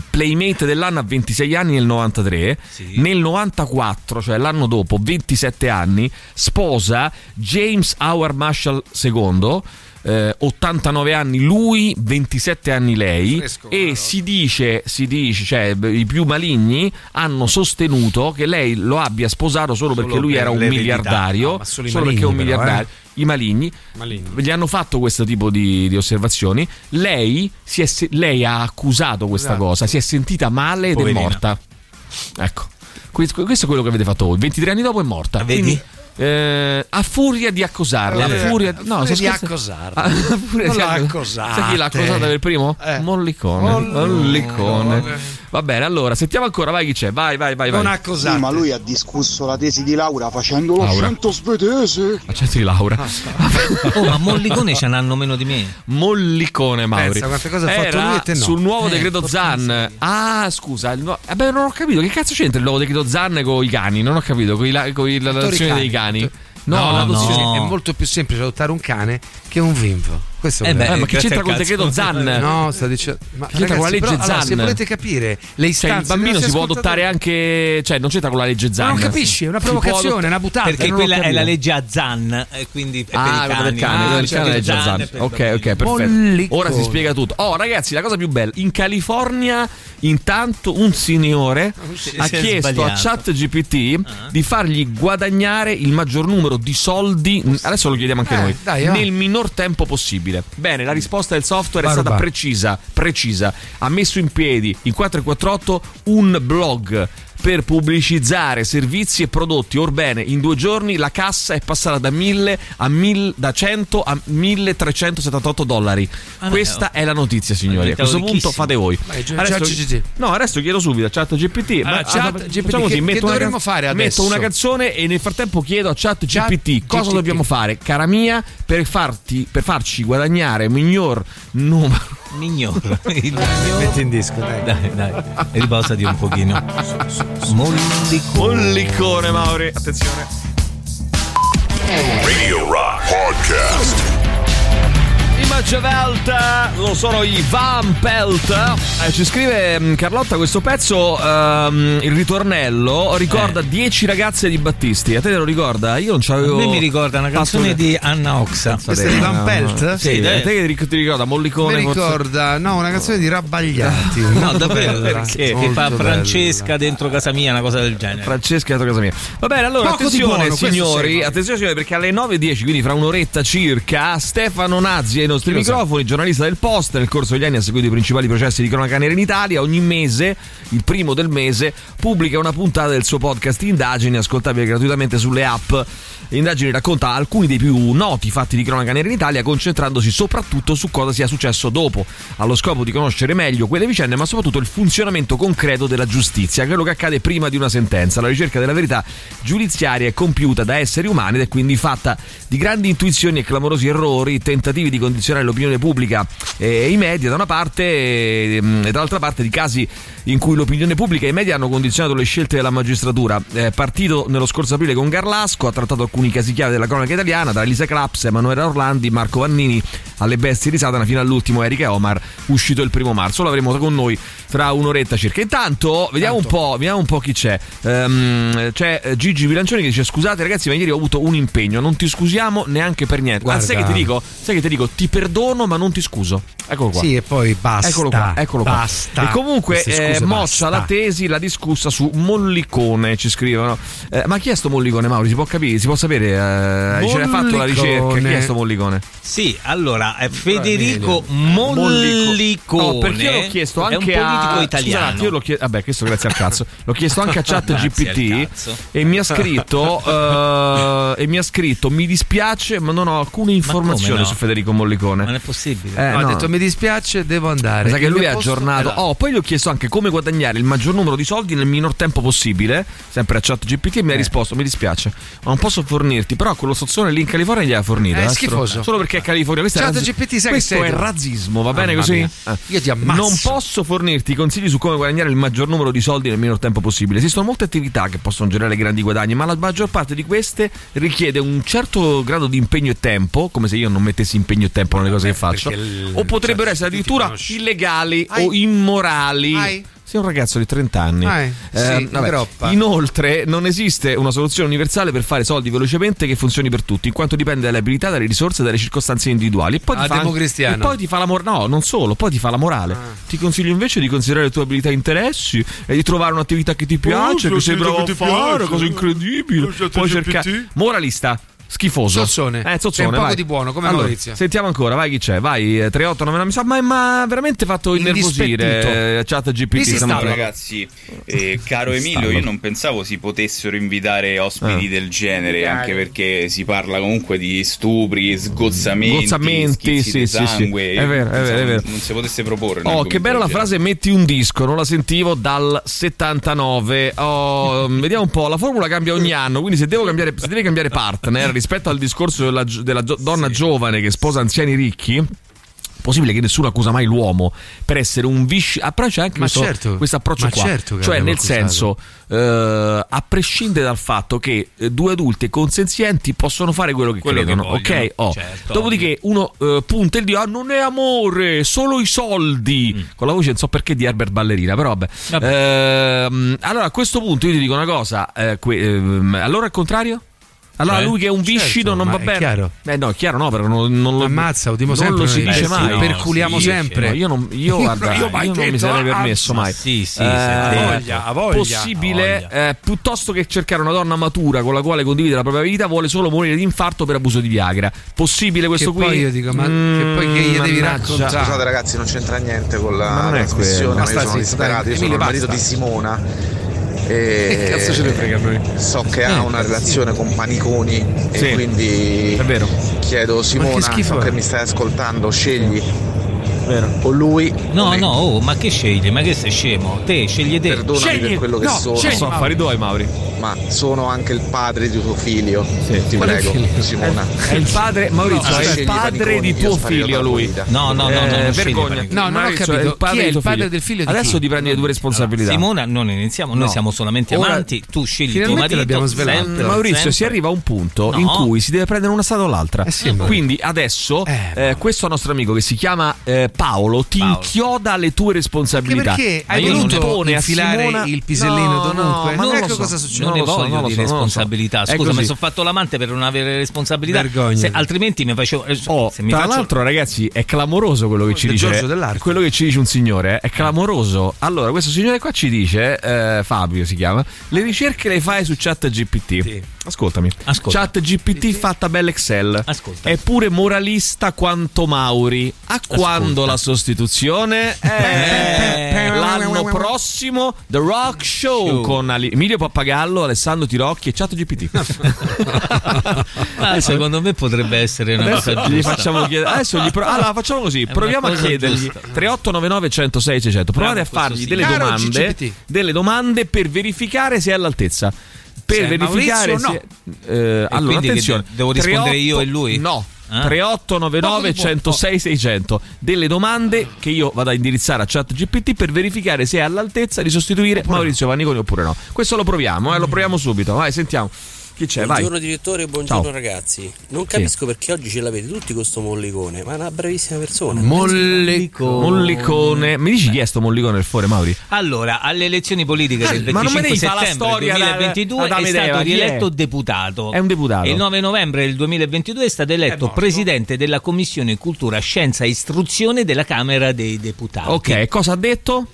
Playmate dell'anno a 26 anni nel 93, Sì. nel 94, cioè l'anno dopo, 27 anni, sposa James Howard Marshall II, eh, 89 anni lui, 27 anni lei Fresco, e guarda. si dice, si dice, cioè i più maligni hanno sostenuto che lei lo abbia sposato solo, Solo perché lui per era un miliardario, No, solo solo perché è un però, miliardario. I maligni, Maligni. gli hanno fatto questo tipo di, di osservazioni. Lei, si è lei ha accusato questa Esatto. cosa, si è sentita male ed è Poverina. morta. Ecco, questo, è quello che avete fatto voi. 23 anni dopo è morta. Vedi? Quindi, eh, a furia di accosarla, a Eh, furia, a no, furia di scherzo- accosarla. a furia Non di la accos- accosate. Sai chi l'ha accosata per primo? Eh. Mollicone. Mollicone. Mollicone. Va bene, allora sentiamo ancora, vai chi c'è, vai, vai, vai. vai. Non Sì, accosate. ma lui ha discusso la tesi di Laura facendo Laura. l'accento svedese. Accento di Laura. Oh, ma Mollicone ce n'hanno meno di me. Mollicone Mauri. Pensa quante cose ha fatto Era lui e te no. sul nuovo Eh, decreto Zan. Ah, scusa. il nuovo- Vabbè, non ho capito. Che cazzo c'entra il nuovo decreto Zan con i cani? Non ho capito. Con, i la- con i- l'adozione cani. dei cani. No, No, l'adozione. no. è molto più semplice adottare un cane che un vinfo. Questo Eh è beh, Eh, ma che c'entra col decreto Zan? No, sta dicendo. Ma Che c'entra con la legge però, allora, Zan? se volete capire le istanze Cioè, il bambino si può adottare anche. Cioè, non c'entra con la legge Zan. Ma non capisci, è una provocazione, adottare- una buttata. Perché quella è la legge a Zan, e quindi è per Ah, i quello cani. del cane, Ah, cioè, cane è il già Zan Zan. è per i Ok, ok, perfetto. Ora si spiega tutto. Oh, ragazzi, la cosa più bella: in California, intanto, un signore Si- ha si è chiesto a. ChatGPT di fargli guadagnare il maggior numero di soldi. Adesso lo chiediamo anche Eh, noi. nel minor tempo possibile. Bene, la risposta del software è Barba. stata precisa. Precisa. Ha messo in piedi in 448 un blog. Per pubblicizzare servizi e prodotti. Orbene, in due giorni la cassa è passata da 1000 a 1000 da 100 a 1378 dollari. Ah, Questa è la notizia, signori. A questo punto fate voi. Vai, gi- Adesso, no, adesso chiedo subito a ChatGPT. Allora, ma- ChatGPT, facciamo così, che- metto che una can- fare adesso? Metto una canzone e nel frattempo chiedo a ChatGPT cosa ChatGPT. dobbiamo fare, cara mia, per, farti, per farci guadagnare miglior numero. Mignor. Il Metti in disco, dai. Dai, dai, riposati un pochino. Mollicone. Mollicone, Mauri. Attenzione. Radio Rock Podcast. Welt, lo sono i Van Pelt. Eh, ci scrive mm, Carlotta questo pezzo, ehm, il ritornello, ricorda 10 ragazze di Battisti. A te te lo ricorda? Io non A c'avevo. me mi ricorda una canzone di Anna Oxa. Questa è di Van Pelt? Sì, Sì, a dai. te che ric- ti ricorda Mollicone? Mi forse? ricorda, no, una canzone di Rabbagliati. No, davvero, perché? Che fa bella. Francesca dentro casa mia, una cosa del genere. Francesca dentro casa mia. Va bene, allora Poco attenzione buono, signori, attenzione signori perché alle 9.10, quindi fra un'oretta circa, Stefano Nazzi ai nostri Chi lo sa? microfoni, giornalista del Post, nel corso degli anni ha seguito i principali processi di cronaca nera in Italia, ogni mese, il primo del mese, pubblica una puntata del suo podcast Indagini, ascoltabile gratuitamente sulle app. Indagini racconta alcuni dei più noti fatti di cronaca nera in Italia, concentrandosi soprattutto su cosa sia successo dopo, allo scopo di conoscere meglio quelle vicende, ma soprattutto il funzionamento concreto della giustizia, quello che accade prima di una sentenza. La ricerca della verità giudiziaria è compiuta da esseri umani ed è quindi fatta di grandi intuizioni e clamorosi errori, tentativi di condizionare l'opinione pubblica e i media da una parte e, e dall'altra parte di casi in cui l'opinione pubblica e i media hanno condizionato le scelte della magistratura. Eh, partito nello scorso aprile con Garlasco, ha trattato alcuni casi chiave della cronaca italiana, da Elisa Claps, Emanuele Orlandi, Marco Vannini alle bestie di Satana fino all'ultimo Erika Omar, uscito il primo marzo. Lo avremo con noi tra un'oretta circa. Intanto, vediamo un po', vediamo un po' chi c'è. Ehm, c'è Gigi Bilancioni che dice: Scusate, ragazzi, ma ieri ho avuto un impegno. Non ti scusiamo neanche per niente. Guarda. Anzi, sai che ti dico? Sai che ti dico? Ti perdono, ma non ti scuso. Eccolo qua. Sì, e poi basta. Eccolo qua, eccolo qua. Basta. E comunque eh, basta. la tesi, la discussa su Mollicone, ci scrivono. Eh, ma chi è sto Mollicone, Mauro? Si può capire, si può sapere? Eh, ce l'hai fatto la ricerca? Chi è sto Mollicone? Sì, allora è Federico Mollico. Mollicone. No, perché io l'ho chiesto anche un politico italiano. Scusate, io l'ho chiesto, vabbè, questo grazie al cazzo. L'ho chiesto anche a Chat GPT e mi ha scritto eh, e mi ha scritto "Mi dispiace, ma non ho alcune informazioni no? su Federico Mollicone". Ma non è possibile. Eh, No, no. ha detto mi dispiace, devo andare. Sa che lui posto- aggiornato. Esatto. Oh, poi gli ho chiesto anche come guadagnare il maggior numero di soldi nel minor tempo possibile. Sempre a chat GPT e Eh. mi ha risposto: Mi dispiace, ma non posso fornirti. Però quello sozzone lì in California gli ha fornito. È eh, schifoso. Solo perché è California. Questo Chat è, razzi- GPT sai questo è razzismo, va bene così? Eh. Io ti ammazzo. Non posso fornirti consigli su come guadagnare il maggior numero di soldi nel minor tempo possibile. Esistono molte attività che possono generare grandi guadagni, ma la maggior parte di queste richiede un certo grado di impegno e tempo, come se io non mettessi impegno e tempo nelle cose che faccio, il- o potrebbero cioè, essere addirittura illegali Ai. o immorali. Ai. Sei un ragazzo di 30 anni. Ai. Sì, vabbè. groppa. Inoltre, non esiste una soluzione universale per fare soldi velocemente che funzioni per tutti, in quanto dipende dalle abilità, dalle risorse e dalle circostanze individuali. E poi, Ah, ti fa, democristiano. e poi ti fa la morale. No, non solo, poi ti fa la morale. Ah. Ti consiglio invece di considerare le tue abilità e interessi e di trovare un'attività che ti piace, che sei bravo a fare, cose incredibili. Puoi cercare. Moralista. Schifoso. Zozzone. Eh, zozzone. C'è un poco vai. di buono, come Allora, Maurizio. Sentiamo ancora, vai chi c'è? Vai, eh, 3899 mi sa, ma ma veramente fatto innervosire eh, chat GPT stava. ragazzi, eh, caro Che Emilio, io non pensavo si potessero invitare ospiti Eh. del genere, anche perché si parla comunque di stupri, sgozzamenti, Gozzamenti, schizzi sì, di sì, sì. sangue. È vero, è vero, è vero. Non si potesse proporre. Oh, che argomento bella la frase metti un disco, non la sentivo dal 79. Oh, vediamo un po', la formula cambia ogni anno, quindi se devo cambiare se devi cambiare partner rispetto al discorso della, della donna giovane che sposa anziani ricchi possibile che nessuno accusa mai l'uomo per essere un visci ah, però c'è anche questo, certo, questo approccio qua. certo che cioè nel accusato. senso eh, a prescindere dal fatto che eh, due adulti consenzienti possono fare quello che Quello che credono vogliono, ok? Oh. certo. dopodiché uno eh, punta il dio ah, non è amore solo i soldi. Con la voce non so perché di Herbert Ballerina però vabbè, Ehm, allora a questo punto io ti dico una cosa eh, que- ehm, allora al contrario allora Cioè? lui che è un Certo, viscido non ma va è bene chiaro. eh no è chiaro no però non, non lo Ammazza, udimo non sempre lo si dice Eh mai no, perculiamo sì, sempre. No, io non, io, guarda, Io io, mai non mi sarei ah, permesso ma mai. sì, sì, Eh, ha voglia, voglia. Possibile, voglia. eh, piuttosto che cercare una donna matura con la quale condividere la propria vita, vuole solo morire di infarto per abuso di Viagra. Possibile questo Che qui? poi io dico, ma Mm, che poi che gli devi raccontare? Scusate ragazzi, non c'entra niente con la non è trasmissione, ma io sono disperato, io sono Emilio, il marito di Simona Che e cazzo ce ne frega noi? so che ha una relazione con Paniconi Sì, e quindi È vero, chiedo Simona, schifo so che mi stai ascoltando, scegli vero. o lui No, o no, oh, ma che scegli? Ma che sei scemo? Te, scegli te. Perdonami Scegli- per quello che no, sono, scegli- Sono affari tuoi, Mauri. ma sono anche il padre di tuo figlio. Ti Quale prego, figlio? Simona. È il padre, Maurizio, No, è il padre di tuo figlio, lui. No, no, no, no, Eh, vergogna. No, non ho capito. è il padre Chi è il padre del figlio di Adesso ti prendi le tue responsabilità. Simona, non iniziamo, noi No. siamo solamente Ora- amanti, tu scegli tuo marito. l'abbiamo svelato. sempre, Maurizio, si arriva a un punto in cui si deve prendere una strada o l'altra. Eh sì, Quindi adesso Eh, questo nostro amico che si chiama Paolo ti Paolo. inchioda alle tue responsabilità. Anche perché hai voluto ne Pone a infilare Simona- il pisellino No, dovunque? no, ma non ecco so. cosa succede. Non ne so, voglio non lo di so, so. responsabilità. È Scusa, mi sono fatto l'amante per non avere responsabilità. Vergogna. Se- altrimenti mi facevo. eh, Oh, se mi tra faccio- l'altro, ragazzi, è clamoroso quello che ci dice. Dell'Arco. Quello che ci dice un signore eh, è clamoroso. Allora, questo signore qua ci dice, eh, Fabio si chiama, le ricerche le fai su chat GPT. Sì. Ascoltami. Ascolta. Chat GPT fatta bella Excel. Ascolta. È pure moralista quanto Mauri. A quando la sostituzione? Eh, l'anno prossimo The Rock Show, Show. con Ali- Emilio Pappagallo, Alessandro Tirocchi e Chat GPT. Ah, secondo me potrebbe essere una Adesso cosa gli giusta. facciamo chiedere. Adesso gli pro- allora facciamo così: proviamo a chiedergli giusta. 3899 106 600. Provate a fargli delle Caro domande, GPT. delle domande per verificare se è all'altezza. Per Se è verificare Maurizio se. Eh, allora, quindi che attenzione. de- devo rispondere io e lui? No. Ah. 3899 106 600 delle domande che io vado a indirizzare a chat GPT per verificare se è all'altezza di sostituire Maurizio Vanniconi oppure no. Questo lo proviamo, eh, lo proviamo subito. Vai, sentiamo. Chi c'è? Vai. Buongiorno direttore, buongiorno Ciao. ragazzi. Non capisco perché oggi ce l'avete tutti con sto mollicone, ma è una bravissima persona. Mollicone. Mi dici chi è sto mollicone del fuori, Mauri? Allora, alle elezioni politiche del Eh, ma non me 25 devi fare la settembre storia da- 2022 da- da è Amedeo, stato è? rieletto deputato. È un deputato. Il 9 novembre del 2022 è stato eletto presidente della Commissione Cultura, Scienza e Istruzione della Camera dei Deputati. Ok, cosa ha detto?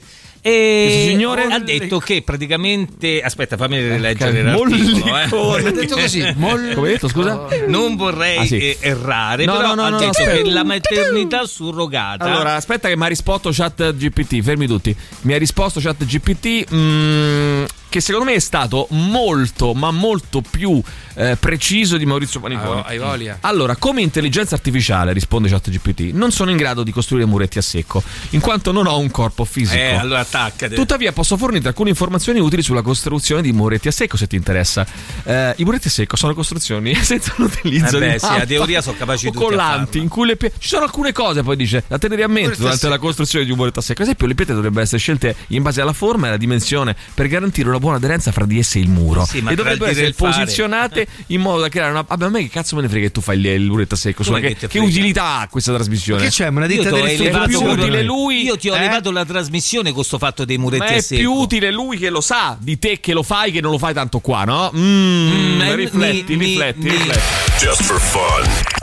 E Questo signore? ha detto che praticamente aspetta fammi rileggere Ok, l'articolo eh. Ha detto così, Come detto, scusa? non vorrei Ah, sì. errare No, però no, no, ha no, detto che la maternità surrogata Allora, aspetta che mi ha risposto chat GPT, fermi tutti. Mi ha risposto chat GPT mm, che secondo me è stato molto, ma molto più eh, preciso di Maurizio Paniconi. Ah, hai voglia. Allora, come intelligenza artificiale, risponde chat GPT, non sono in grado di costruire muretti a secco, in quanto non ho un corpo fisico. eh, allora attaccate Tuttavia posso fornirti alcune informazioni utili sulla costruzione di muretti a secco se ti interessa. Eh, I muretti a secco sono costruzioni senza l'utilizzo Eh beh, di sì, a teoria sono capaci a collanti in cui le pie- ci sono alcune cose poi dice da tenere a mente durante la costruzione di un muretto a secco. Ad esempio le pietre dovrebbero essere scelte in base alla forma e alla dimensione per garantire una buona aderenza fra di esse e il muro Sì, ma e dovrebbero essere fare. posizionate in modo da creare una vabbè a me che cazzo me ne frega che tu fai il, il muretto a secco Insomma, che che, utilità ha questa trasmissione Che c'è? Una Io ditta delle elevato più utile lui, Io ti ho eh? la trasmissione con sto fatto dei ma muretti a è secco. più utile lui che lo sa di te che lo fai che non lo fai tanto qua no? Mm, Mm, eh, rifletti mi- rifletti mi- rifletti Just for fun.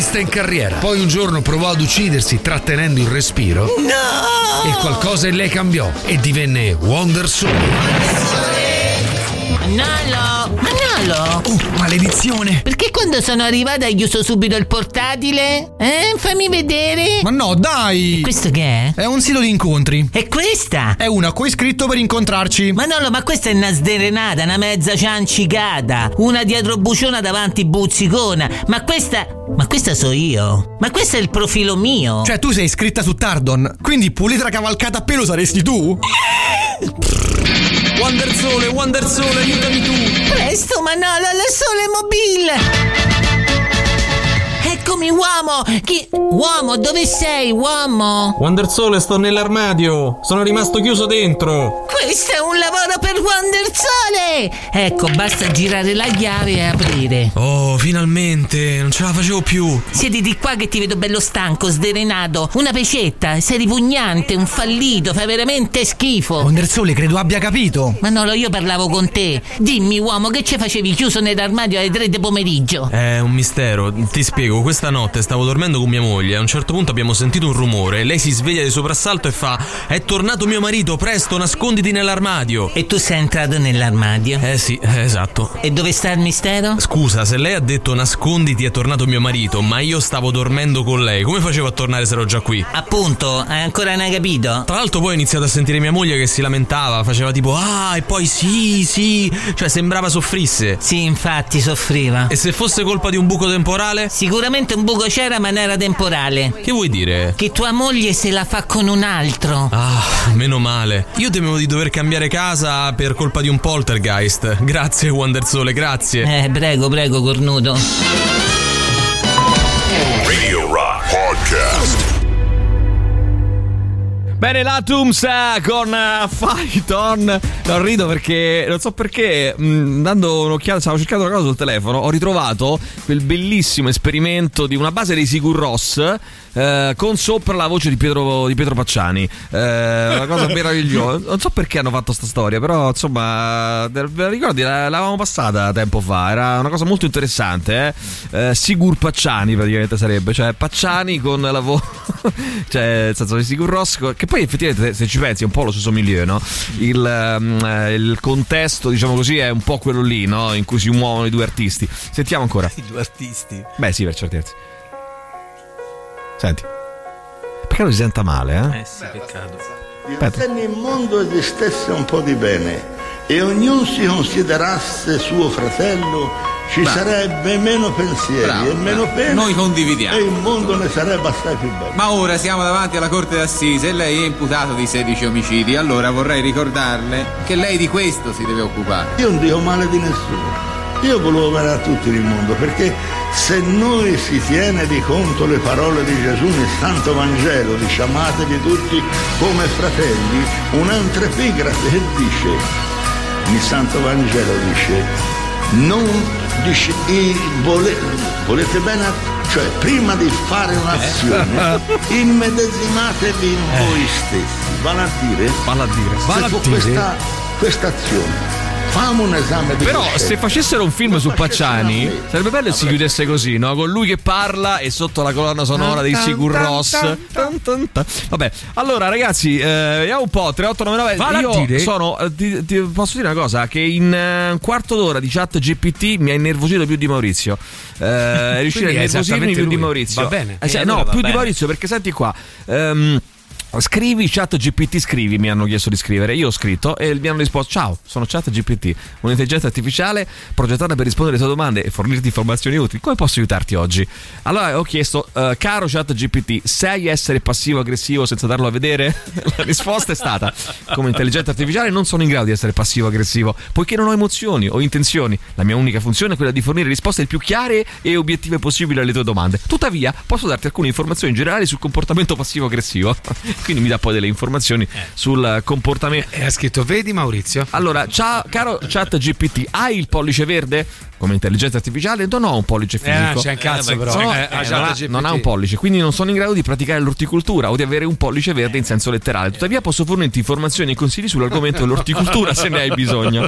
Giornalista in carriera. Poi un giorno provò ad uccidersi trattenendo il respiro. No! E qualcosa in lei cambiò e divenne Wonder Soul. Manalo! Manalo! Oh, maledizione! Perché quando sono arrivata hai chiuso subito il portatile? Eh? Fammi vedere! Ma no, dai! Questo che è? È un sito di incontri. E questa? È una coiscritto per incontrarci. Manolo, ma questa è una sderenata, una mezza ciancicata, una dietro buciona davanti buzzicona. Ma questa. Ma questa so io. Ma questo è il profilo mio. Cioè, tu sei iscritta su Tardon, quindi pulita la cavalcata a pelo saresti tu? Wonder Sole, Wonder Sole, aiutami tu! Presto, Manolo, alla sole mobile! Eccomi, uomo! Chi... Uomo, dove sei, uomo? Wonder Sole, sto nell'armadio. Sono rimasto chiuso dentro. Questo è un lavoro per Wonder Sole! Ecco, basta girare la chiave e aprire. Oh, finalmente, non ce la facevo più. Siedi di qua che ti vedo bello stanco, sdrenato. Una pecetta, sei ripugnante, un fallito, fai veramente schifo. Wonder Sole, credo abbia capito. Manolo, io parlavo con te. Dimmi, uomo, che ci facevi chiuso nell'armadio alle tre di pomeriggio? È un mistero, ti spiego. Questa notte stavo dormendo con mia moglie. A un certo punto abbiamo sentito un rumore. Lei si sveglia di soprassalto e fa: È tornato mio marito, presto, nasconditi nell'armadio. E tu sei entrato nell'armadio? Eh sì, eh, esatto. E dove sta il mistero? Scusa, se lei ha detto nasconditi è tornato mio marito, ma io stavo dormendo con lei, come facevo a tornare se ero già qui? Appunto, hai ancora non hai capito? Tra l'altro poi ho iniziato a sentire mia moglie che si lamentava, faceva tipo ah e poi sì, sì, cioè sembrava soffrisse. Sì, infatti soffriva. E se fosse colpa di un buco temporale? Sicuramente un buco c'era, ma non era temporale. Che vuoi dire? Che tua moglie se la fa con un altro. Ah, meno male. Io temevo di dover cambiare casa per colpa di un poltergeist. Grazie Wonder Sole, grazie. Eh, prego, prego, cornuto. Radio Rock Podcast. Bene, l'Atums eh, con uh, Python. Non rido perché non so perché, mh, dando un'occhiata, stavo cercando una cosa sul telefono, ho ritrovato quel bellissimo esperimento di una base dei Sigur Ross eh, con sopra la voce di Pietro, di Pietro Pacciani. Eh, una cosa meravigliosa. Non so perché hanno fatto sta storia, però insomma, ricordi? La- L'avevamo passata tempo fa. Era una cosa molto interessante. Eh? Eh, Sigur Pacciani praticamente sarebbe, cioè Pacciani con la voce, cioè nel senso di Sigur Ross, co- che poi effettivamente se ci pensi è un po' lo stesso milieu, no? Il, eh, il contesto, diciamo così, è un po' quello lì, no? In cui si muovono i due artisti. Sentiamo ancora. I due artisti. Beh, sì, per certi Senti. Peccato si senta male, eh? Eh sì, peccato. Aspetta. Se nel mondo esistesse un po' di bene e ognuno si considerasse suo fratello, ci Bravo. sarebbe meno pensieri Bravo, e meno bravo. pene. Noi condividiamo. E il mondo ne sarebbe assai più bello. Ma ora siamo davanti alla Corte d'Assise e lei è imputato di 16 omicidi. Allora vorrei ricordarle che lei di questo si deve occupare. Io non dico male di nessuno, Io volevo bene a tutti il mondo perché se noi si tiene di conto le parole di Gesù nel Santo Vangelo, dice amatevi tutti come fratelli, un'altra epigrafe che dice, nel Santo Vangelo dice, non dice, vole- volete bene? A cioè prima di fare un'azione immedesimatevi in voi stessi. Vale a dire vale a dire vale a dire. questa, questa azione Famo un esame di Però coscienza. se facessero un film su Pacciani sarebbe bello se si chiudesse così, no? Con lui che parla e sotto la colonna sonora dei Sigur Ross. Vabbè, allora ragazzi, eh, vediamo un po'. 3899. Vale a Io dire- sono. eh, ti, ti posso dire una cosa? Che in eh, un quarto d'ora di chat GPT mi ha innervosito più di Maurizio. Eh, è riuscito a innervosirmi più di lui. Maurizio. Va bene. Eh, E no, più di bene. Maurizio perché senti qua. ehm, Scrivi chat GPT, scrivi, mi hanno chiesto di scrivere. Io ho scritto e mi hanno risposto: Ciao, sono chat GPT, un'intelligenza artificiale progettata per rispondere alle tue domande e fornirti informazioni utili. Come posso aiutarti oggi? Allora ho chiesto, eh, caro chat GPT, sai essere passivo-aggressivo senza darlo a vedere? La risposta è stata: Come intelligenza artificiale non sono in grado di essere passivo-aggressivo, poiché non ho emozioni o intenzioni. La mia unica funzione è quella di fornire risposte il più chiare e obiettive possibili alle tue domande. Tuttavia, posso darti alcune informazioni generali sul comportamento passivo-aggressivo. Quindi mi dà poi delle informazioni sul comportamento. E ha scritto, vedi Maurizio? Allora, ciao, caro chat GPT, hai il pollice verde? Come intelligenza artificiale non ho un pollice Eh, fisico. no, c'è un cazzo, però. No, Eh, eh, ah, non, ha, non ha un pollice, quindi non sono in grado di praticare l'orticoltura o di avere un pollice verde in senso letterale. Tuttavia posso fornirti informazioni e consigli sull'argomento dell'orticoltura se ne hai bisogno.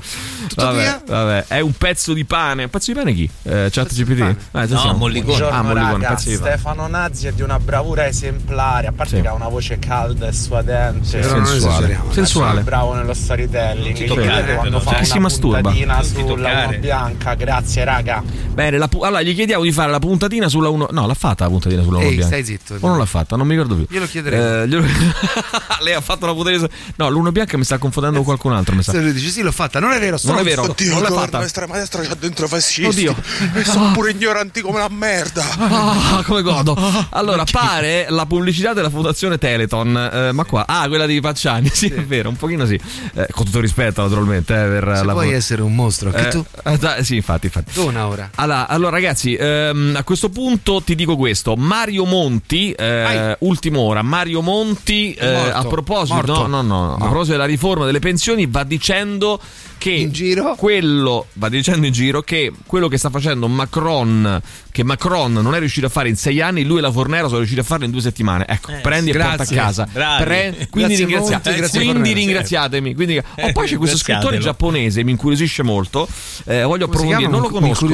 Tuttavia- Vabbè, vabbè, è un pezzo di pane. Un pezzo di pane chi? Eh, chat GPT? Eh, No, Mollicone. Ah, Mollicone, raga. Stefano Nazzi è di una bravura esemplare, a parte Sì. che ha una voce calda e suadente. Non Sensuale. Sensuale. Bravo nello storytelling. chiedete quando fa che si una masturba. sulla bianca. Grazie, raga. Bene, la allora gli chiediamo di fare la puntatina sulla 1. No, l'ha fatta la puntatina sulla 1 Ehi, bianca. stai zitto. O non l'ha fatta, non mi ricordo più. Glielo chiederemo. Eh, glielo- Lei ha fatto la puntatina. No, l'uno bianca mi sta confondendo con qualcun altro. Mi sa. Se lui dice sì, l'ho fatta, non è vero, Non è vero, Oddio, non l'ha fatta. l'estrema destra c'ha dentro fascisti. Oddio. E sono pure ignoranti come la merda. Ah, come godo. Allora, pare la pubblicità della fondazione Teleton. eh, ma qua, ah, quella di Pacciani. Sì, è vero, un pochino sì. Eh, con tutto rispetto, naturalmente. eh, per Se la vuoi essere un mostro, anche Eh, tu. eh, sì, infatti, infatti. Dona ora. Allora, allora, ragazzi, ehm, a questo punto ti dico questo: Mario Monti, eh, ultima ora. Mario Monti, eh, a proposito, no, no, no, a proposito della riforma delle pensioni, va dicendo che quello va dicendo in giro che quello che sta facendo Macron, che Macron non è riuscito a fare in sei anni, lui e la Fornero sono riusciti a farlo in due settimane. Ecco, prendi e porta a grazie. casa. Pre- quindi Grazie ringraziate- Monti, grazie quindi ringraziatemi. Quindi- oh, poi c'è questo scrittore giapponese, mi incuriosisce molto. eh, voglio approfondire, non lo conosco.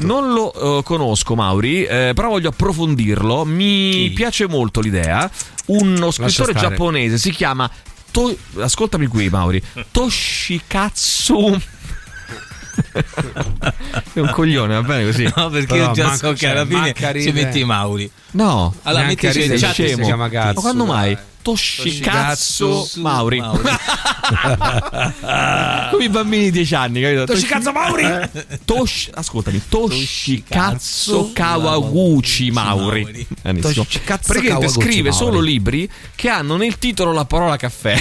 Non lo eh, conosco, Mauri, eh, però voglio approfondirlo. Mi piace molto l'idea. Uno scrittore giapponese si chiama. To- Ascoltami qui, Mauri. Toshikatsu. È un coglione, va bene così. No, perché Però io già so che cioè, alla fine manca ci metti i Mauri. No, Allora in chat scemo. scemo. chiama cazzo, Ma quando mai? dai. Toshikatsu Mauri. Mauri. Come i bambini di 10 anni, capito? Toshikatsu Mauri! Tosh, ascoltami, Toshikatsu Kawaguchi Mauri. Toshikatsu Perché Kawaguchi scrive Mauri. solo libri che hanno nel titolo la parola caffè.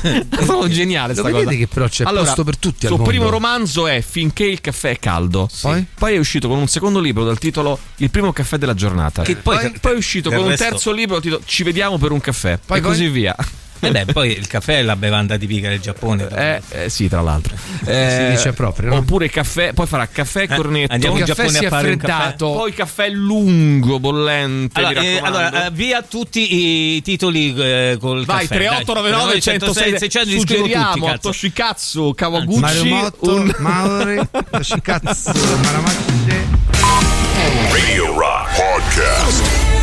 È stato geniale sta Lo cosa. vedi che però c'è posto per tutti Il suo primo romanzo è Finché il caffè è caldo. Poi? Poi è uscito con un secondo libro dal titolo Il primo caffè della giornata. Che poi- poi, poi è uscito con un resto- terzo libro dal titolo Ci vediamo per un caffè. Poi, e poi? così via. E beh, poi il caffè è la bevanda tipica del Giappone. Eh, eh, sì, tra l'altro. Eh, dice proprio, no? Oppure caffè, poi farà caffè e cornetto. andiamo in Il Giappone si a fare un caffè. freddato. Poi caffè lungo, bollente. Allora, mi eh, allora, eh, via tutti i titoli eh, col Vai, caffè. 3899 106 600 Suggeriamo a Toshikatsu Kawaguchi Mario Motto, un... Mauri, Toshikatsu, Maramace. Radio Rock Podcast.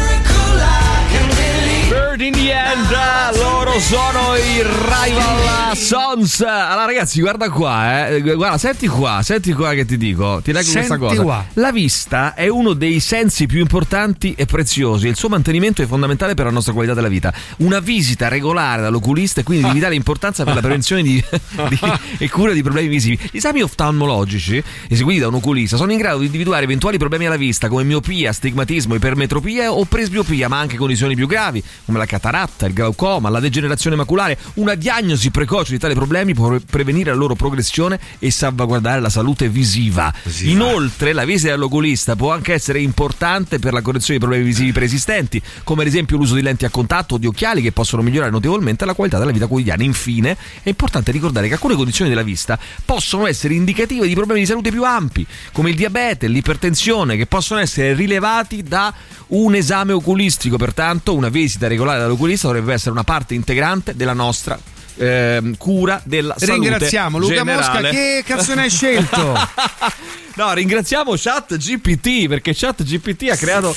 Bird in the end, loro sono i Rival Sons. Allora, ragazzi, guarda qua, eh. Guarda, senti qua, senti qua che ti dico. Ti leggo questa Senti cosa. qua. La vista è uno dei sensi più importanti e preziosi. Il suo mantenimento è fondamentale per la nostra qualità della vita. Una visita regolare dall'oculista è quindi di vitale importanza per la prevenzione di, di- e cura di problemi visivi. Gli esami oftalmologici, eseguiti da un oculista, sono in grado di individuare eventuali problemi alla vista come miopia, stigmatismo, ipermetropia o presbiopia, ma anche condizioni più gravi come la cataratta, il glaucoma, la degenerazione maculare. Una diagnosi precoce di tali problemi può prevenire la loro progressione e salvaguardare la salute visiva. Inoltre, la visita dall'oculista può anche essere importante per la correzione di problemi visivi preesistenti, come ad esempio l'uso di lenti a contatto o di occhiali che possono migliorare notevolmente la qualità della vita quotidiana. Infine, è importante ricordare che alcune condizioni della vista possono essere indicative di problemi di salute più ampi, come il diabete, l'ipertensione, che possono essere rilevati da un esame oculistico. Pertanto, una visita regolare dall'oculista dovrebbe essere una parte integrante della nostra ehm, cura della salute. Ringraziamo Luca generale. Mosca. Che canzone hai scelto? No, ringraziamo Chat GPT perché Chat GPT ha creato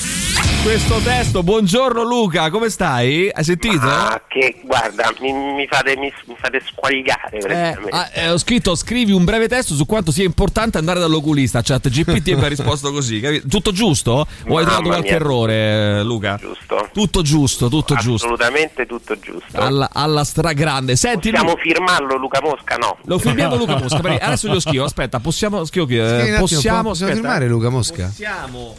questo testo. Buongiorno Luca, come stai? Hai sentito? Ah, che guarda, mi, mi fate, mi, mi fate squagliare Eh, praticamente. ah, eh, ho scritto scrivi un breve testo su quanto sia importante andare dall'oculista chat GPT e mi ha risposto così tutto giusto? o hai Mamma trovato qualche mia. errore Luca? Giusto. tutto giusto tutto giusto Assolutamente tutto giusto. alla, alla stragrande senti Possiamo Lu- firmarlo Luca Mosca? No. lo firmiamo Luca Mosca adesso glielo scrivo aspetta possiamo chi- eh, attimo, possiamo, possiamo aspetta, firmare Luca Mosca? possiamo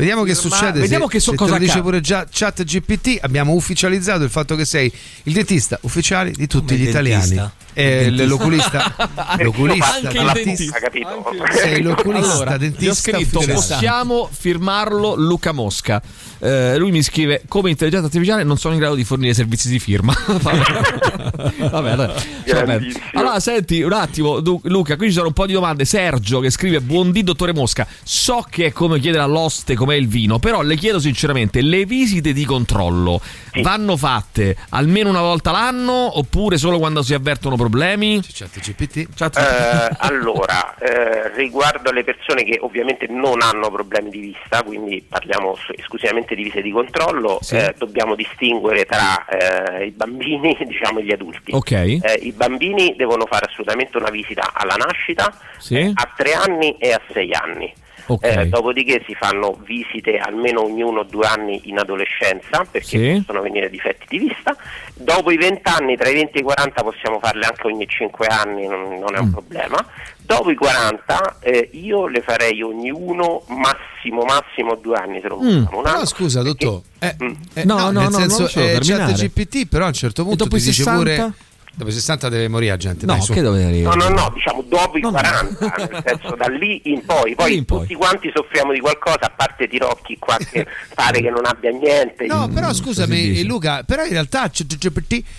Vediamo che succede. vediamo se, che so se cosa te lo dice pure già chat GPT. Abbiamo ufficializzato il fatto che sei il dentista ufficiale di tutti Come gli italiani. Eh, l'oculista. l'oculista. Anche il dentista. capito? Sei l'oculista, allora, dentista ho scritto ufficiale. possiamo firmarlo Luca Mosca Eh, lui mi scrive come intelligenza artificiale non sono in grado di fornire servizi di firma vabbè, vabbè, allora, senti un attimo Du- Luca qui ci sono un po' di domande Sergio che scrive buondì dottore Mosca so che è come chiedere all'oste com'è il vino però le chiedo sinceramente le visite di controllo vanno fatte almeno una volta l'anno oppure solo quando si avvertono problemi chat GPT Eh, allora, eh, riguardo alle persone che ovviamente non hanno problemi di vista, quindi parliamo esclusivamente di visite di controllo, Sì. eh, dobbiamo distinguere tra eh, i bambini diciamo, e gli adulti. Ok. Eh, I bambini devono fare assolutamente una visita alla nascita, Sì. eh, a tre anni e a sei anni. Ok. Eh, dopodiché si fanno visite almeno ognuno due anni in adolescenza perché Sì. possono venire difetti di vista. Dopo i 20 anni, tra i 20 e i 40 possiamo farle anche ogni 5 anni, non, non è Mm. un problema. Dopo i 40 eh, io le farei ogni uno, massimo massimo due anni se non Mm. un anno. No, scusa, dottor. Eh, eh, No, no, nel no, senso, non eh, GPT, però a un certo punto dopo ti i dice 60? pure. Dopo i 60 deve morire la gente. No, dai, su. che dove arriva? No, no, no, diciamo dopo i 40, nel senso da lì in poi, poi in poi. tutti quanti soffriamo di qualcosa, a parte Tirocchi qua che pare che non abbia niente. No, però Così scusami. Luca, però in realtà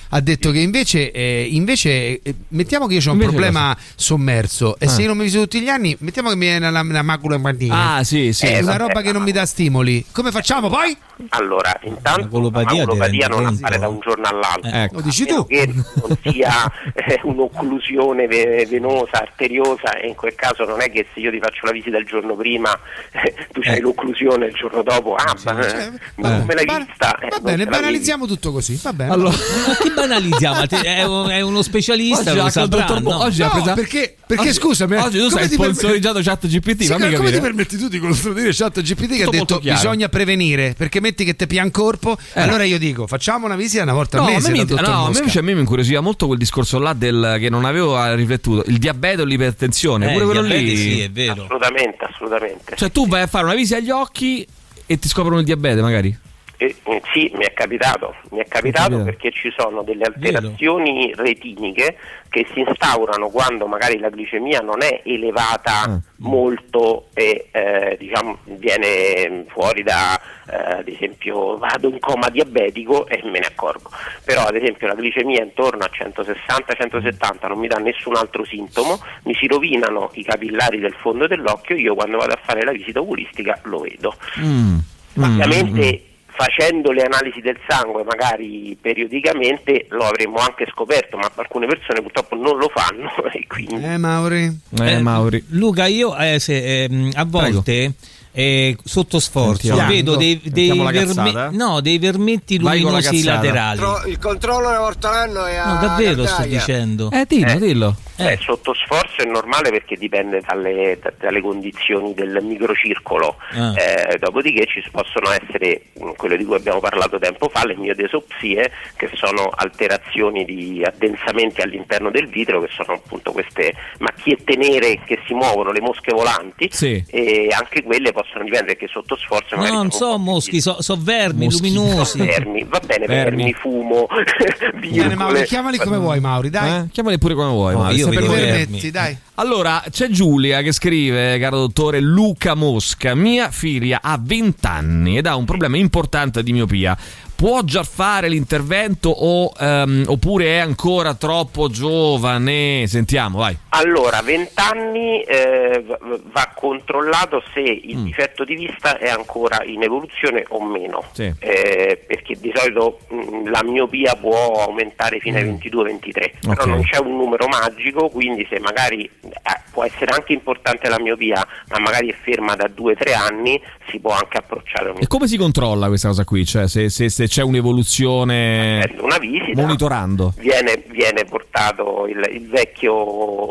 ha detto che invece, eh, invece eh, mettiamo che io ho un Invece problema sommerso e Ah. se io non mi visito tutti gli anni, mettiamo che mi viene la, la macula infantina. Ah, sì, sì. È una vabbè, roba che non mi dà stimoli. Come facciamo poi? Allora, intanto la ti non appare da un giorno all'altro. Ecco. Lo dici tu? che non sia eh, un'occlusione ve- venosa, arteriosa e in quel caso non è che se io ti faccio la visita il giorno prima eh, tu c'hai l'occlusione il giorno dopo, ah, ma, cioè, ma come l'hai va- vista? Eh, Va bene, banalizziamo tutto così. Va bene. Allora, Ma che banalizziamo? È, un- è uno specialista, oggi, lo saprà, dottor no? oggi No, presa- perché- perché oggi- scusami, eh, oggi tu come sei ti permet- sponsorizzato chat GPT Sì, fammi come capire ti permetti tu di costruire chat GPT che ha Tutto detto chiaro. bisogna prevenire perché metti che te pian corpo Eh. allora io dico facciamo una visita una volta No, al a mese me, mi, no, a me invece a me mi incuriosiva molto quel discorso là del che non avevo eh, riflettuto, il diabete o l'ipertensione, Eh, pure quello lì. sì, è vero. Assolutamente, assolutamente. Cioè tu vai a fare una visita agli occhi e ti scoprono il diabete magari? Eh, eh, sì, mi è capitato, mi è capitato capitato. perché ci sono delle alterazioni retiniche che si instaurano quando magari la glicemia non è elevata Ah. molto e eh, diciamo viene fuori da eh, ad esempio vado in coma diabetico e me ne accorgo. Però ad esempio la glicemia intorno a 160-170 non mi dà nessun altro sintomo, mi si rovinano i capillari del fondo dell'occhio, io quando vado a fare la visita oculistica lo vedo. Mm. Ovviamente facendo le analisi del sangue magari periodicamente lo avremmo anche scoperto, ma alcune persone purtroppo non lo fanno e quindi eh Mauri Eh, Eh, Mauri. Luca, io eh, se, ehm, a volte eh, sotto sforzo Sentiamo. vedo dei, dei, la verme- cazzata. no, dei vermetti la luminosi cazzata. laterali. Il controllo è a No, davvero sto dicendo. Eh, dillo, Eh. dillo. Eh, sotto sforzo è normale perché dipende dalle, da- dalle condizioni del microcircolo, Ah. Eh, dopodiché ci possono essere, mh, quello di cui abbiamo parlato tempo fa, le miodesopsie, che sono alterazioni di addensamenti all'interno del vitro, che sono appunto queste macchiette nere che si muovono, le mosche volanti, Sì. e anche quelle possono dipendere che sotto sforzo No, non sono so moschi, so, so vermi Moschi. luminosi. vermi, va bene, Vermi. vermi, fumo, Bene. Mauri, chiamali come vuoi, Mauri, dai. Eh? Chiamali pure come vuoi, Oh, Mario. io vedo per- vermi. Dai. Allora, c'è Giulia che scrive, caro dottore Luca Mosca, mia figlia ha 20 anni ed ha un problema importante di miopia. Può già fare l'intervento o, ehm, oppure è ancora troppo giovane? Sentiamo, vai. Allora, 20 anni eh, va- controllato se il Mm. difetto di vista è ancora in evoluzione o meno, Sì. Eh, perché di solito mh, la miopia può aumentare fino ai 22-23, però Mm. Ok. non c'è un numero magico, quindi se magari eh, può essere anche importante la miopia, ma magari è ferma da 2-3 anni, si può anche approcciare a un E come si controlla questa cosa qui? Cioè, se, se- se c'è un'evoluzione una visita. monitorando? Viene, viene portato il, il vecchio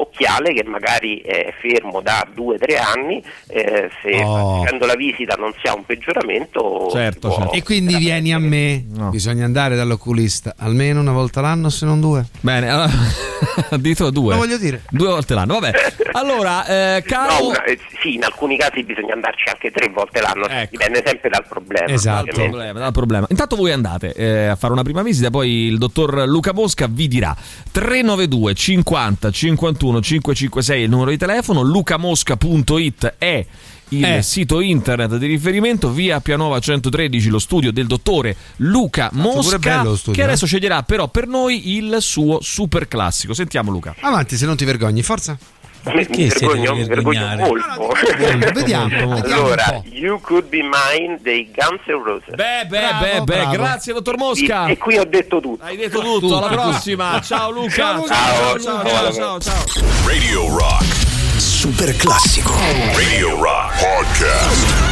occhiale che magari è fermo da 2-3 anni, eh, se Oh. facendo la visita non si ha un peggioramento Certo, certo. E quindi vieni a me. Bisogna andare dall'oculista almeno una volta l'anno, se non due. Bene, allora, addirittura due. Lo voglio dire. Due volte l'anno, vabbè. Allora, eh, caro... No, una- eh, sì, in alcuni casi bisogna andarci anche tre volte l'anno, Ecco. dipende sempre dal problema. Esatto, ovviamente. problema, dal problema. Intanto voi andate eh, a fare una prima visita, poi il dottor Luca Mosca vi dirà 392 50 51 556 è il numero di telefono, lucamosca.it è il Eh. sito internet di riferimento via Pianova 113 lo studio del dottore Luca pure Mosca studio, che adesso eh. sceglierà però per noi il suo super classico sentiamo Luca Avanti, se non ti vergogni, forza. Mi, mi Perché si vergogno, mi vergogno molto. Vediamo, allora. You Could Be Mine dei Guns N' Roses. beh beh Bravo, beh beh bravo. grazie dottor Mosca E qui ho detto tutto. hai detto tutto alla prossima ciao Luca Ciao, Luca. ciao ciao. ciao, ciao, ciao. Radio Rock. Super classico. Radio Rock Podcast.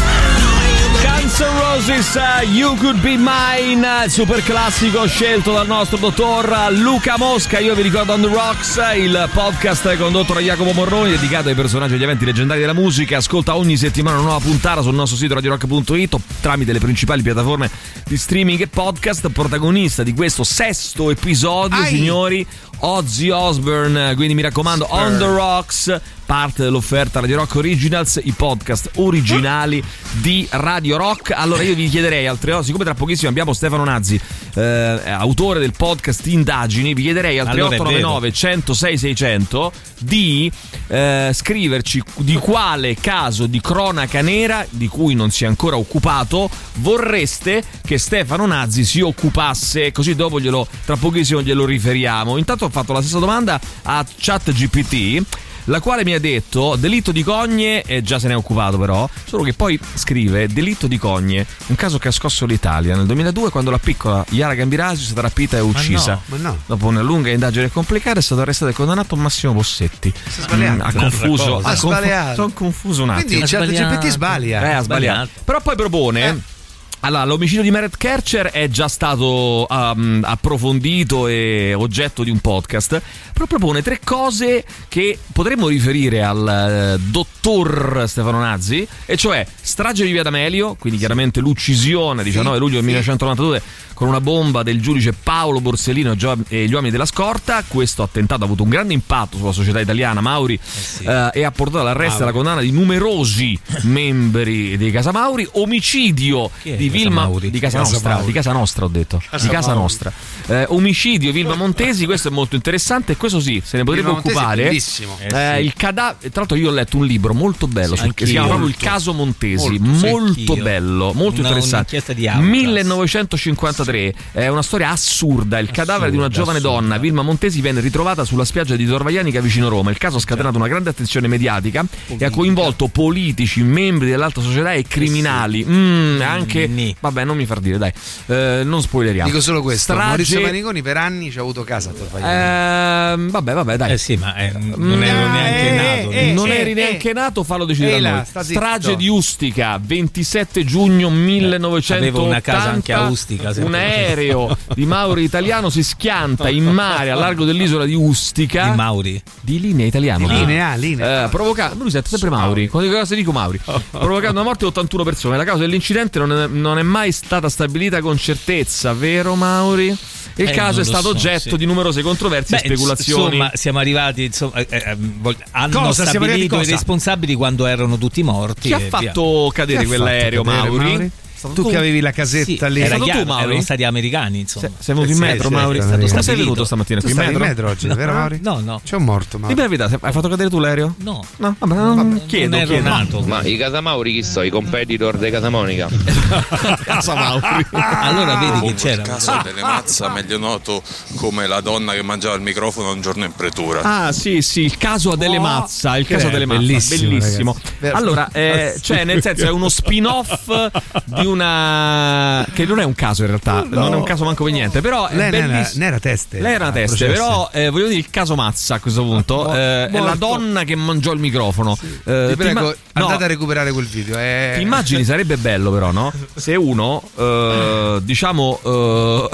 Guns N' Roses, uh, You Could Be Mine, il super classico scelto dal nostro dottor Luca Mosca. Io vi ricordo On The Rocks, il podcast condotto da Jacopo Morroni, dedicato ai personaggi e agli eventi leggendari della musica. Ascolta ogni settimana una nuova puntata sul nostro sito radiorock.it tramite le principali piattaforme di streaming e podcast. Protagonista di questo sesto episodio, Ai. signori, Ozzy Osbourne. Quindi mi raccomando, On The Rocks parte dell'offerta Radio Rock Originals, i podcast originali di Radio Rock. Allora io vi chiederei al 38, siccome tra pochissimo abbiamo Stefano Nazzi, eh, autore del podcast Indagini, vi chiederei al Allora è 3899 106 600 di eh, scriverci di quale caso di cronaca nera di cui non si è ancora occupato vorreste che Stefano Nazzi si occupasse, così dopo glielo, tra pochissimo glielo riferiamo. Intanto ho fatto la stessa domanda a ChatGPT la quale mi ha detto delitto di Cogne, e già se ne è occupato però, solo che poi scrive delitto di Cogne, un caso che ha scosso l'Italia nel 2002 quando la piccola Yara Gambirasi è stata rapita e uccisa. Ma no. Dopo una lunga indagine complicata è stato arrestato e condannato Massimo Bossetti. Si è sbagliato. Mm, ha confuso, ha sbagliato. Sono confuso un attimo. Quindi sbagliato. ChatGPT sbaglia. Eh, ha sbagliato. sbagliato. Però poi propone. Allora, l'omicidio di Meret Kercher è già stato um, approfondito e oggetto di un podcast. Però propone tre cose che potremmo riferire al eh, dottor Stefano Nazzi, e cioè strage di Via D'Amelio, quindi chiaramente l'uccisione 19 luglio del 1992 con una bomba del giudice Paolo Borsellino e gli uomini della scorta. Questo attentato ha avuto un grande impatto sulla società italiana, Mauri, eh, e ha portato all'arresto e alla condanna di numerosi membri dei Casa Mauri. Omicidio è di Casa Vilma Mauri? di Casa Casa Nostra, Mauri. di Casa Nostra ho detto, di Casa Nostra. Eh, omicidio Vilma Montesi, questo è molto interessante e questo sì, se ne potrebbe Vilma occupare. bellissimo. Eh, sì. il cadavere, tra l'altro io ho letto un libro molto bello Sì, sul- che si chiama proprio Il caso Montesi, Molto, sì, molto bello, molto Una- interessante. un'inchiesta di Aucas. 1953, è una storia assurda, il cadavere di una giovane assurda. donna, Vilma Montesi, viene ritrovata sulla spiaggia di Torvaianica vicino Roma. Il caso ha scatenato una grande attenzione mediatica e ha coinvolto politici, membri dell'alta società e criminali. Mm, anche Ni. vabbè, non mi far dire, dai. Eh, non spoileriamo. Dico solo questo. Strage- Maurizio Maniconi per anni ci ha avuto casa a Torvaianica. Ehm, vabbè, vabbè, dai. Eh sì, ma eh, non ero Mm, neanche eh, nato. eh, non eh, eri eh. neanche nato, fallo decidere là. Strage di Ustica, 27 giugno 1980. avevo una casa anche a Ustica, Un aereo di Mauri italiano si schianta in mare a largo dell'isola di Ustica. Di Mauri. Di linea italiano. Di linea, linea. Eh, provoca- lui sente sempre Mauri. Quando dico cosa dico Mauri. Provocando la morte di 81 persone. La causa dell'incidente non è, non è mai stata stabilita con certezza, vero Mauri? E il Eh, caso è stato so, oggetto sì. di numerose controversie e Beh, speculazioni. Insomma, siamo arrivati. Insomma, eh, eh, vol- hanno Cosa? Stabilito i responsabili quando erano tutti morti. Chi ha e via. fatto cadere quell'aereo, fatto Mauri? Mauri? Stato Tu che avevi la casetta Sì, lì. era stato tu, Mauri? erano stati americani, insomma. Sei venuto in metro, sì, Mauri? Come sì. sei venuto stamattina Tu qui in stavi in metro? metro oggi, vero Mauri? No, no. C'è un morto, Di Mauri. per verità, hai fatto cadere tu l'aereo? No. No, vabbè, non chiedo, non chiedo. nato. Ma i Casamauri chi so? I competitor dei Casamonica? Casa Mauri. Allora vedi che Comunque, c'era. il caso delle Mazza, meglio noto come la donna che mangiava il microfono un giorno in pretura. Ah, sì, sì, il caso Adele Mazza, il caso Adele Mazza, bellissimo. Allora, eh, cioè, nel senso, è uno spin-off di una. che non è un caso in realtà, non è un caso manco per niente, però è Lei bellissimo. ne era teste. Lei era una al teste, processo. però eh, voglio dire il caso Mazza a questo punto. Mo- eh, è la donna che mangiò il microfono. Eh, Ti ti prego, imma- no, andate a recuperare quel video. eh. ti immagini sarebbe bello però, no? Se uno, eh, diciamo... eh,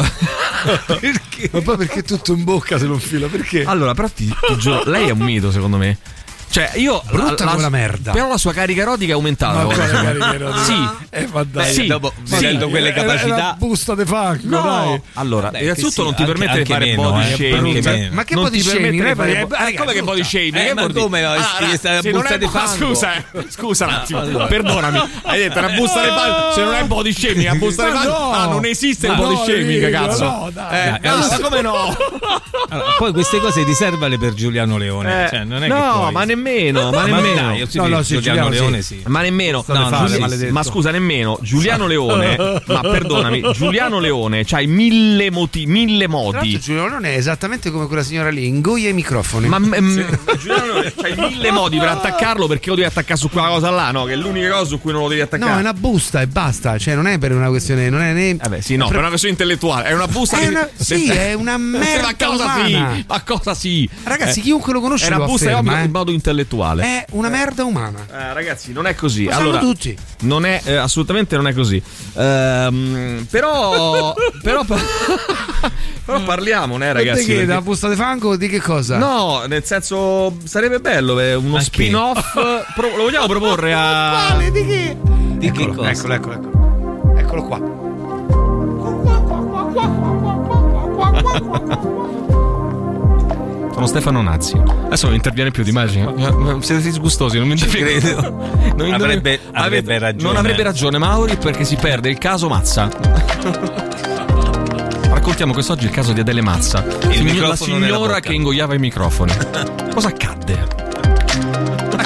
Perché? Ma poi perché tutto in bocca se non fila? Perché? Allora, però ti, ti giuro, lei è un mito secondo me. Cioè, io. Brutta come la merda. Però la sua carica erotica è aumentata. Quale me. carica erotica? Sì. Eh, ma dai. Sì, dopo, sì. quelle capacità. era busta de fango, No, dai. allora, Vabbè, innanzitutto che non sì, ti anche- permette di fare meno, body eh, shaming. Ma che Non body shaming? fare Ah, raga, come che body shaming? Eh, ma come no? Ah, busta è- di ma fango. Scusa, eh, scusa un attimo. allora. Perdonami. Hai detto una busta di fango. Se non è body shaming, una busta di Ma fango. no. Ah, non esiste il body no, shaming, cazzo. no, dai. Eh, no, ma come no? Poi queste cose riservale per Giuliano Leone. Eh, cioè, non è no, che puoi- ma nemmeno, ma nemmeno. dai, io sì, No, no, sì, Giuliano Giuliano Leone sì. sì. Ma nemmeno, no, fare, ma scusa, nemmeno Giuliano Leone, ma perdonami, Giuliano Leone c'hai mille, moti- mille modi. Giulio non è esattamente come quella signora lì, ingoia i microfoni. Ma mm, Giuliano Leone c'hai mille modi per attaccarlo perché lo devi attaccare su quella cosa là, no? Che è l'unica cosa su cui non lo devi attaccare. No, è una busta e basta, cioè non è per una questione, non è né Vabbè, sì, no, per una questione intellettuale, è una busta È una- sì, è una merda Ma cosa umana. sì? Ma cosa sì? Ragazzi, Eh, chiunque lo conosce è una lo busta afferma, in eh. modo intellettuale. È una merda umana. Eh, ragazzi, non è così. Lo sanno allora, tutti. Non è eh, assolutamente non è così. Ehm, però, però, però parliamone, eh, ragazzi. Perché perché- da busta di fango di che cosa? No, nel senso sarebbe bello eh, uno che? spin-off. Pro- lo vogliamo proporre a. Quale? Di che? Di che Eccolo, cosa? eccolo, eccolo, eccolo. Eccolo qua. Sono Stefano Nazzi. Adesso non interviene più, ti immagini? Ma Siete disgustosi, non mi interviene. Non Avrebbe- avrebbe ragione. Non avrebbe ragione Mauri perché si perde il caso Mazza. Raccontiamo quest'oggi il caso di Adele Mazza, la microfono nella signora che ingoiava i microfoni. Cosa accadde?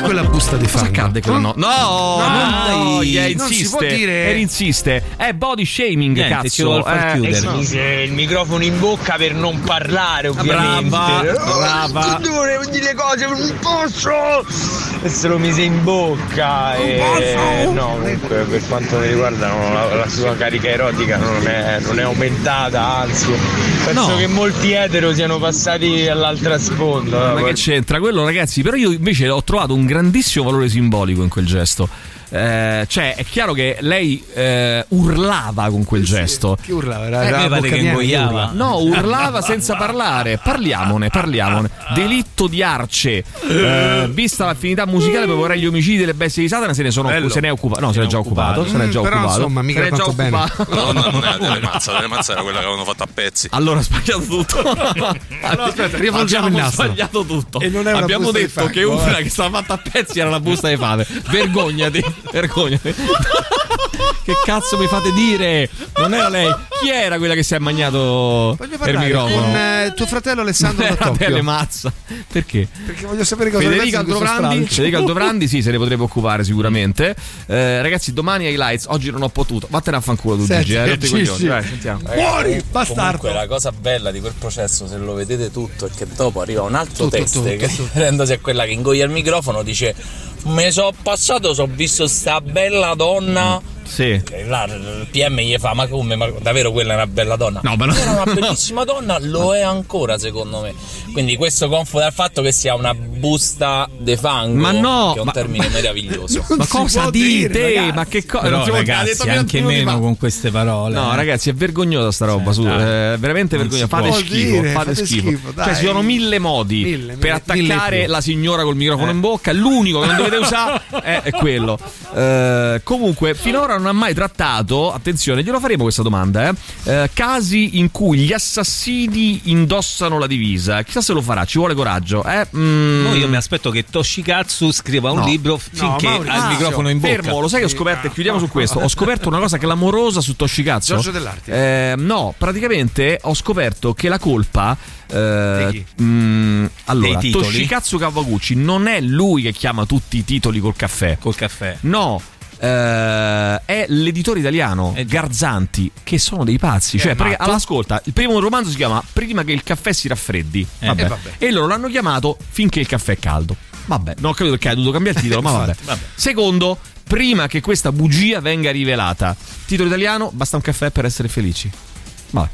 Quella busta di Cosa fango. accadde quella no? No, No, no, dai, yeah, non si insiste. può dire. eh, insiste. È body shaming, Niente, cazzo. ci vuol far Eh, chiudere. no. mise il microfono in bocca per non parlare, ovviamente. Brava, brava. Tu volevo dire cose, non posso! E se lo mise in bocca. e no, comunque per quanto mi riguarda no, la, la sua carica erotica non è, non è aumentata, anzi, penso No. che molti etero siano passati all'altra sponda. Ma che c'entra quello, ragazzi? Però io invece ho trovato un grandissimo valore simbolico in quel gesto. Eh, cioè, è chiaro che lei eh, urlava con quel gesto. Chi urlava? Era, Eh, era bocca che ingoiava. urla. No, urlava senza parlare. Parliamone, parliamone. Delitto di arce. Eh, vista l'affinità musicale per vorrei gli omicidi delle bestie di Satana, se ne, sono, Bello. se ne è occupato. No, se ne è già occupato. Se ne è già Mm, però, occupato. insomma, mica se ne è già fatto bene. occupato. No, no, non era delle mazza, delle mazza era quella che avevano fatto a pezzi. Allora, ho sbagliato tutto. aspetta, riavvolgiamo il nastro. sbagliato tutto. E non è una Abbiamo detto che una eh. che stava fatta a pezzi era la busta di fave. Vergognati, vergognati. che cazzo mi fate dire? Non era lei. Chi era quella che si è magnato per parlare microfono? con eh, tuo fratello Alessandro Non era Mazza. Perché? Perché voglio sapere cosa ne Federica Aldovrandi. Federica Aldovrandi sì, se ne potrebbe occupare sicuramente. Eh, ragazzi, domani highlights. Oggi non ho potuto. Vattene a fanculo tu, Senti, Gigi. Eh, rotti i Gigi. coglioni. Vai, sentiamo. Fuori, bastardo. Comunque la cosa bella di quel processo, se lo vedete tutto, è che dopo arriva un altro Tutto, teste tutto, che tutto. a quella che ingoia il microfono dice me so passato, so visto sta bella donna. Sì. Là il PM gli fa: Ma come? Ma davvero quella è una bella donna? No, no. Era una bellissima donna, lo è ancora secondo me. Quindi questo confoda il fatto che sia una busta de fango. Ma no, Che è un ma- termine meraviglioso. ma cosa dite? ma che cosa? Però ragazzi, anche meno con queste parole. No, eh. ragazzi, è vergognosa sta roba. su, dai. eh, veramente vergognosa. Fate schifo. dire, fate fate schifo. schifo, cioè, ci sono mille modi Mille, per mille, mille attaccare la signora col microfono in bocca. L'unico che non dovete usare è, è quello. Eh, comunque, finora non ha mai trattato. Attenzione, glielo faremo questa domanda. eh, eh, casi in cui gli assassini indossano la divisa. Chissà se lo farà. Ci vuole coraggio. Eh? Mm. No, io mi aspetto che Toshikatsu scriva un No. libro finché Maurizio, ha il microfono in bocca. Fermo, lo sai che ho scoperto, e chiudiamo su questo. Ho scoperto una cosa clamorosa su Toshikatsu. Giorgio Dell'Arti. Eh, no, praticamente ho scoperto che la colpa. eh, Di mm, allora, Dei titoli? Toshikatsu Kawaguchi non è lui che chiama tutti i titoli col caffè. Col caffè. No. Eh, è l'editore italiano Garzanti che sono dei pazzi. Che cioè perché all'ascolta il primo romanzo si chiama Prima che il caffè si raffreddi. Eh, Vabbè. e vabbè. e loro l'hanno chiamato Finché il caffè è caldo. Vabbè non ho capito perché ha dovuto cambiare il titolo ma vabbè. Vabbè. secondo prima che questa bugia venga rivelata. Titolo italiano basta un caffè per essere felici. Vabbè.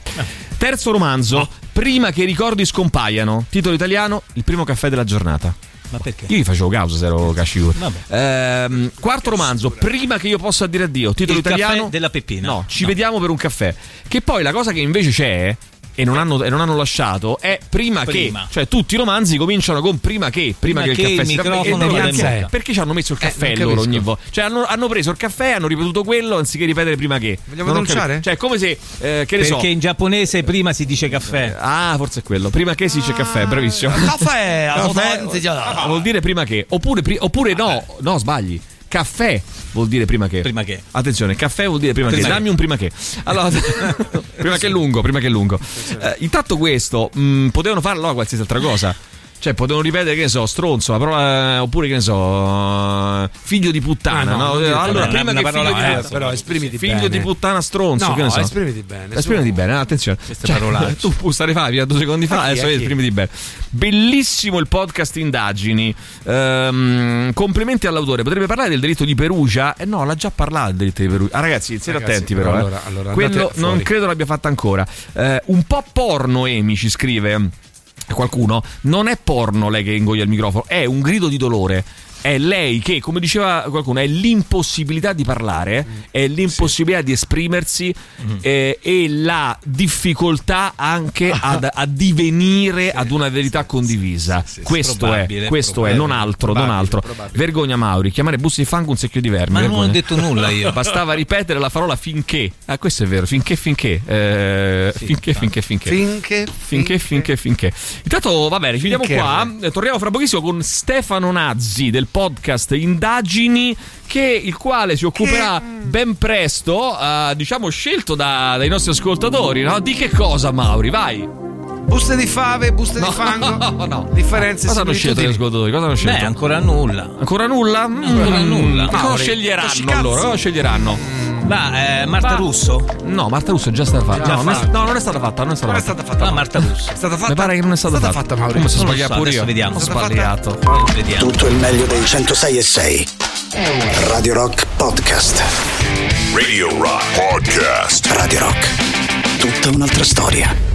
terzo romanzo prima che i ricordi scompaiano. Titolo italiano il primo caffè della giornata Ma perché? io gli facevo causa se ero Casciur. Ehm, quarto romanzo, prima che io possa dire addio, titolo Il italiano. della Peppina. No, ci vediamo per un caffè. Che poi la cosa che invece c'è. E non, hanno, e non hanno lasciato è prima, Prima. che cioè tutti i romanzi cominciano con prima che prima, Prima che, che il caffè il si microfono E vada perché- ci hanno messo il caffè non loro ogni volta cioè hanno, hanno preso il caffè hanno ripetuto quello anziché ripetere prima che Vogliamo Non denunciare? cioè come se eh, che ne so Perché in giapponese prima si dice caffè. Ah, forse è quello. Prima che si dice caffè, bravissimo. Caffè, Caffè. Ah, vuol dire prima che. Oppure, pri- oppure no, no, sbagli. Caffè vuol dire prima che. Prima che. Attenzione, caffè vuol dire prima, Prima che. che. Dammi un prima che. Allora, prima che è lungo, prima che è lungo. Eh, intanto questo, mh, potevano farlo allora qualsiasi altra cosa. Cioè, potevano ripetere, che ne so, stronzo, la parola, oppure che ne so, eh, figlio di puttana. Ah, no, no? dire- Allora, prima che parola figlio di diversa, però esprimiti figlio bene. di puttana stronzo, No, che ne so. esprimiti bene, Esprimiti su. bene, eh, attenzione. Queste Cioè, parolacce. tu stavi fa fino a due secondi fa, A chi, adesso esprimiti bene. Bellissimo il podcast Indagini. Ehm, complimenti all'autore. Potrebbe parlare del delitto di Perugia? Eh no, l'ha già parlato del delitto di Perugia. Ah, ragazzi, siete Ragazzi, attenti però però. eh. allora- allora Quello non credo l'abbia fatta ancora. Eh, un po' porno, Emi ci scrive qualcuno. Non è porno lei che ingoglia il microfono, è un grido di dolore. È lei che, come diceva qualcuno, è l'impossibilità di parlare, è l'impossibilità di esprimersi eh, e la difficoltà anche ad, a divenire ad una verità condivisa. questo è, Probabile, questo è, non altro, non altro. Vergogna Mauri, chiamare busti di fango un secchio di vermi. Ma non ho vergogna. detto nulla io. Bastava ripetere la parola finché. Ah, questo è vero, finché, finché. eh, finché, finché, finché. Finché, Finché, finché, finché. Intanto, va bene, ci vediamo qua. Eh, Torniamo fra pochissimo con Stefano Nazzi del podcast Indagini, che, il quale si occuperà ben presto, eh, diciamo, scelto da- dai nostri ascoltatori. No? Di che cosa, Mauri? Vai. Buste di fave, buste No, di fango. no. Differenze Cosa hanno scelto gli ascoltatori? Cosa hanno scelto? Beh, ancora nulla. Ancora nulla? Ancora Mm, nulla. Cosa sceglieranno allora? Cosa sceglieranno? Ma eh, Marta Ma- Russo? No, Marta Russo è già stata fatta. Già No, non è, fatta. no, non è stata fatta. Non è stata Non è fatta. stata fatta. Ah, Marta Russo. È stata fatta. Mi pare che non è stata, stata fatta, Mauri. Come si sbaglia so, pure io? vediamo. Ho È fatta? sbagliato. Vediamo. Tutto il meglio dei 106 e 6. Radio Rock Podcast. Radio Rock Podcast. Radio Rock. Tutta un'altra storia.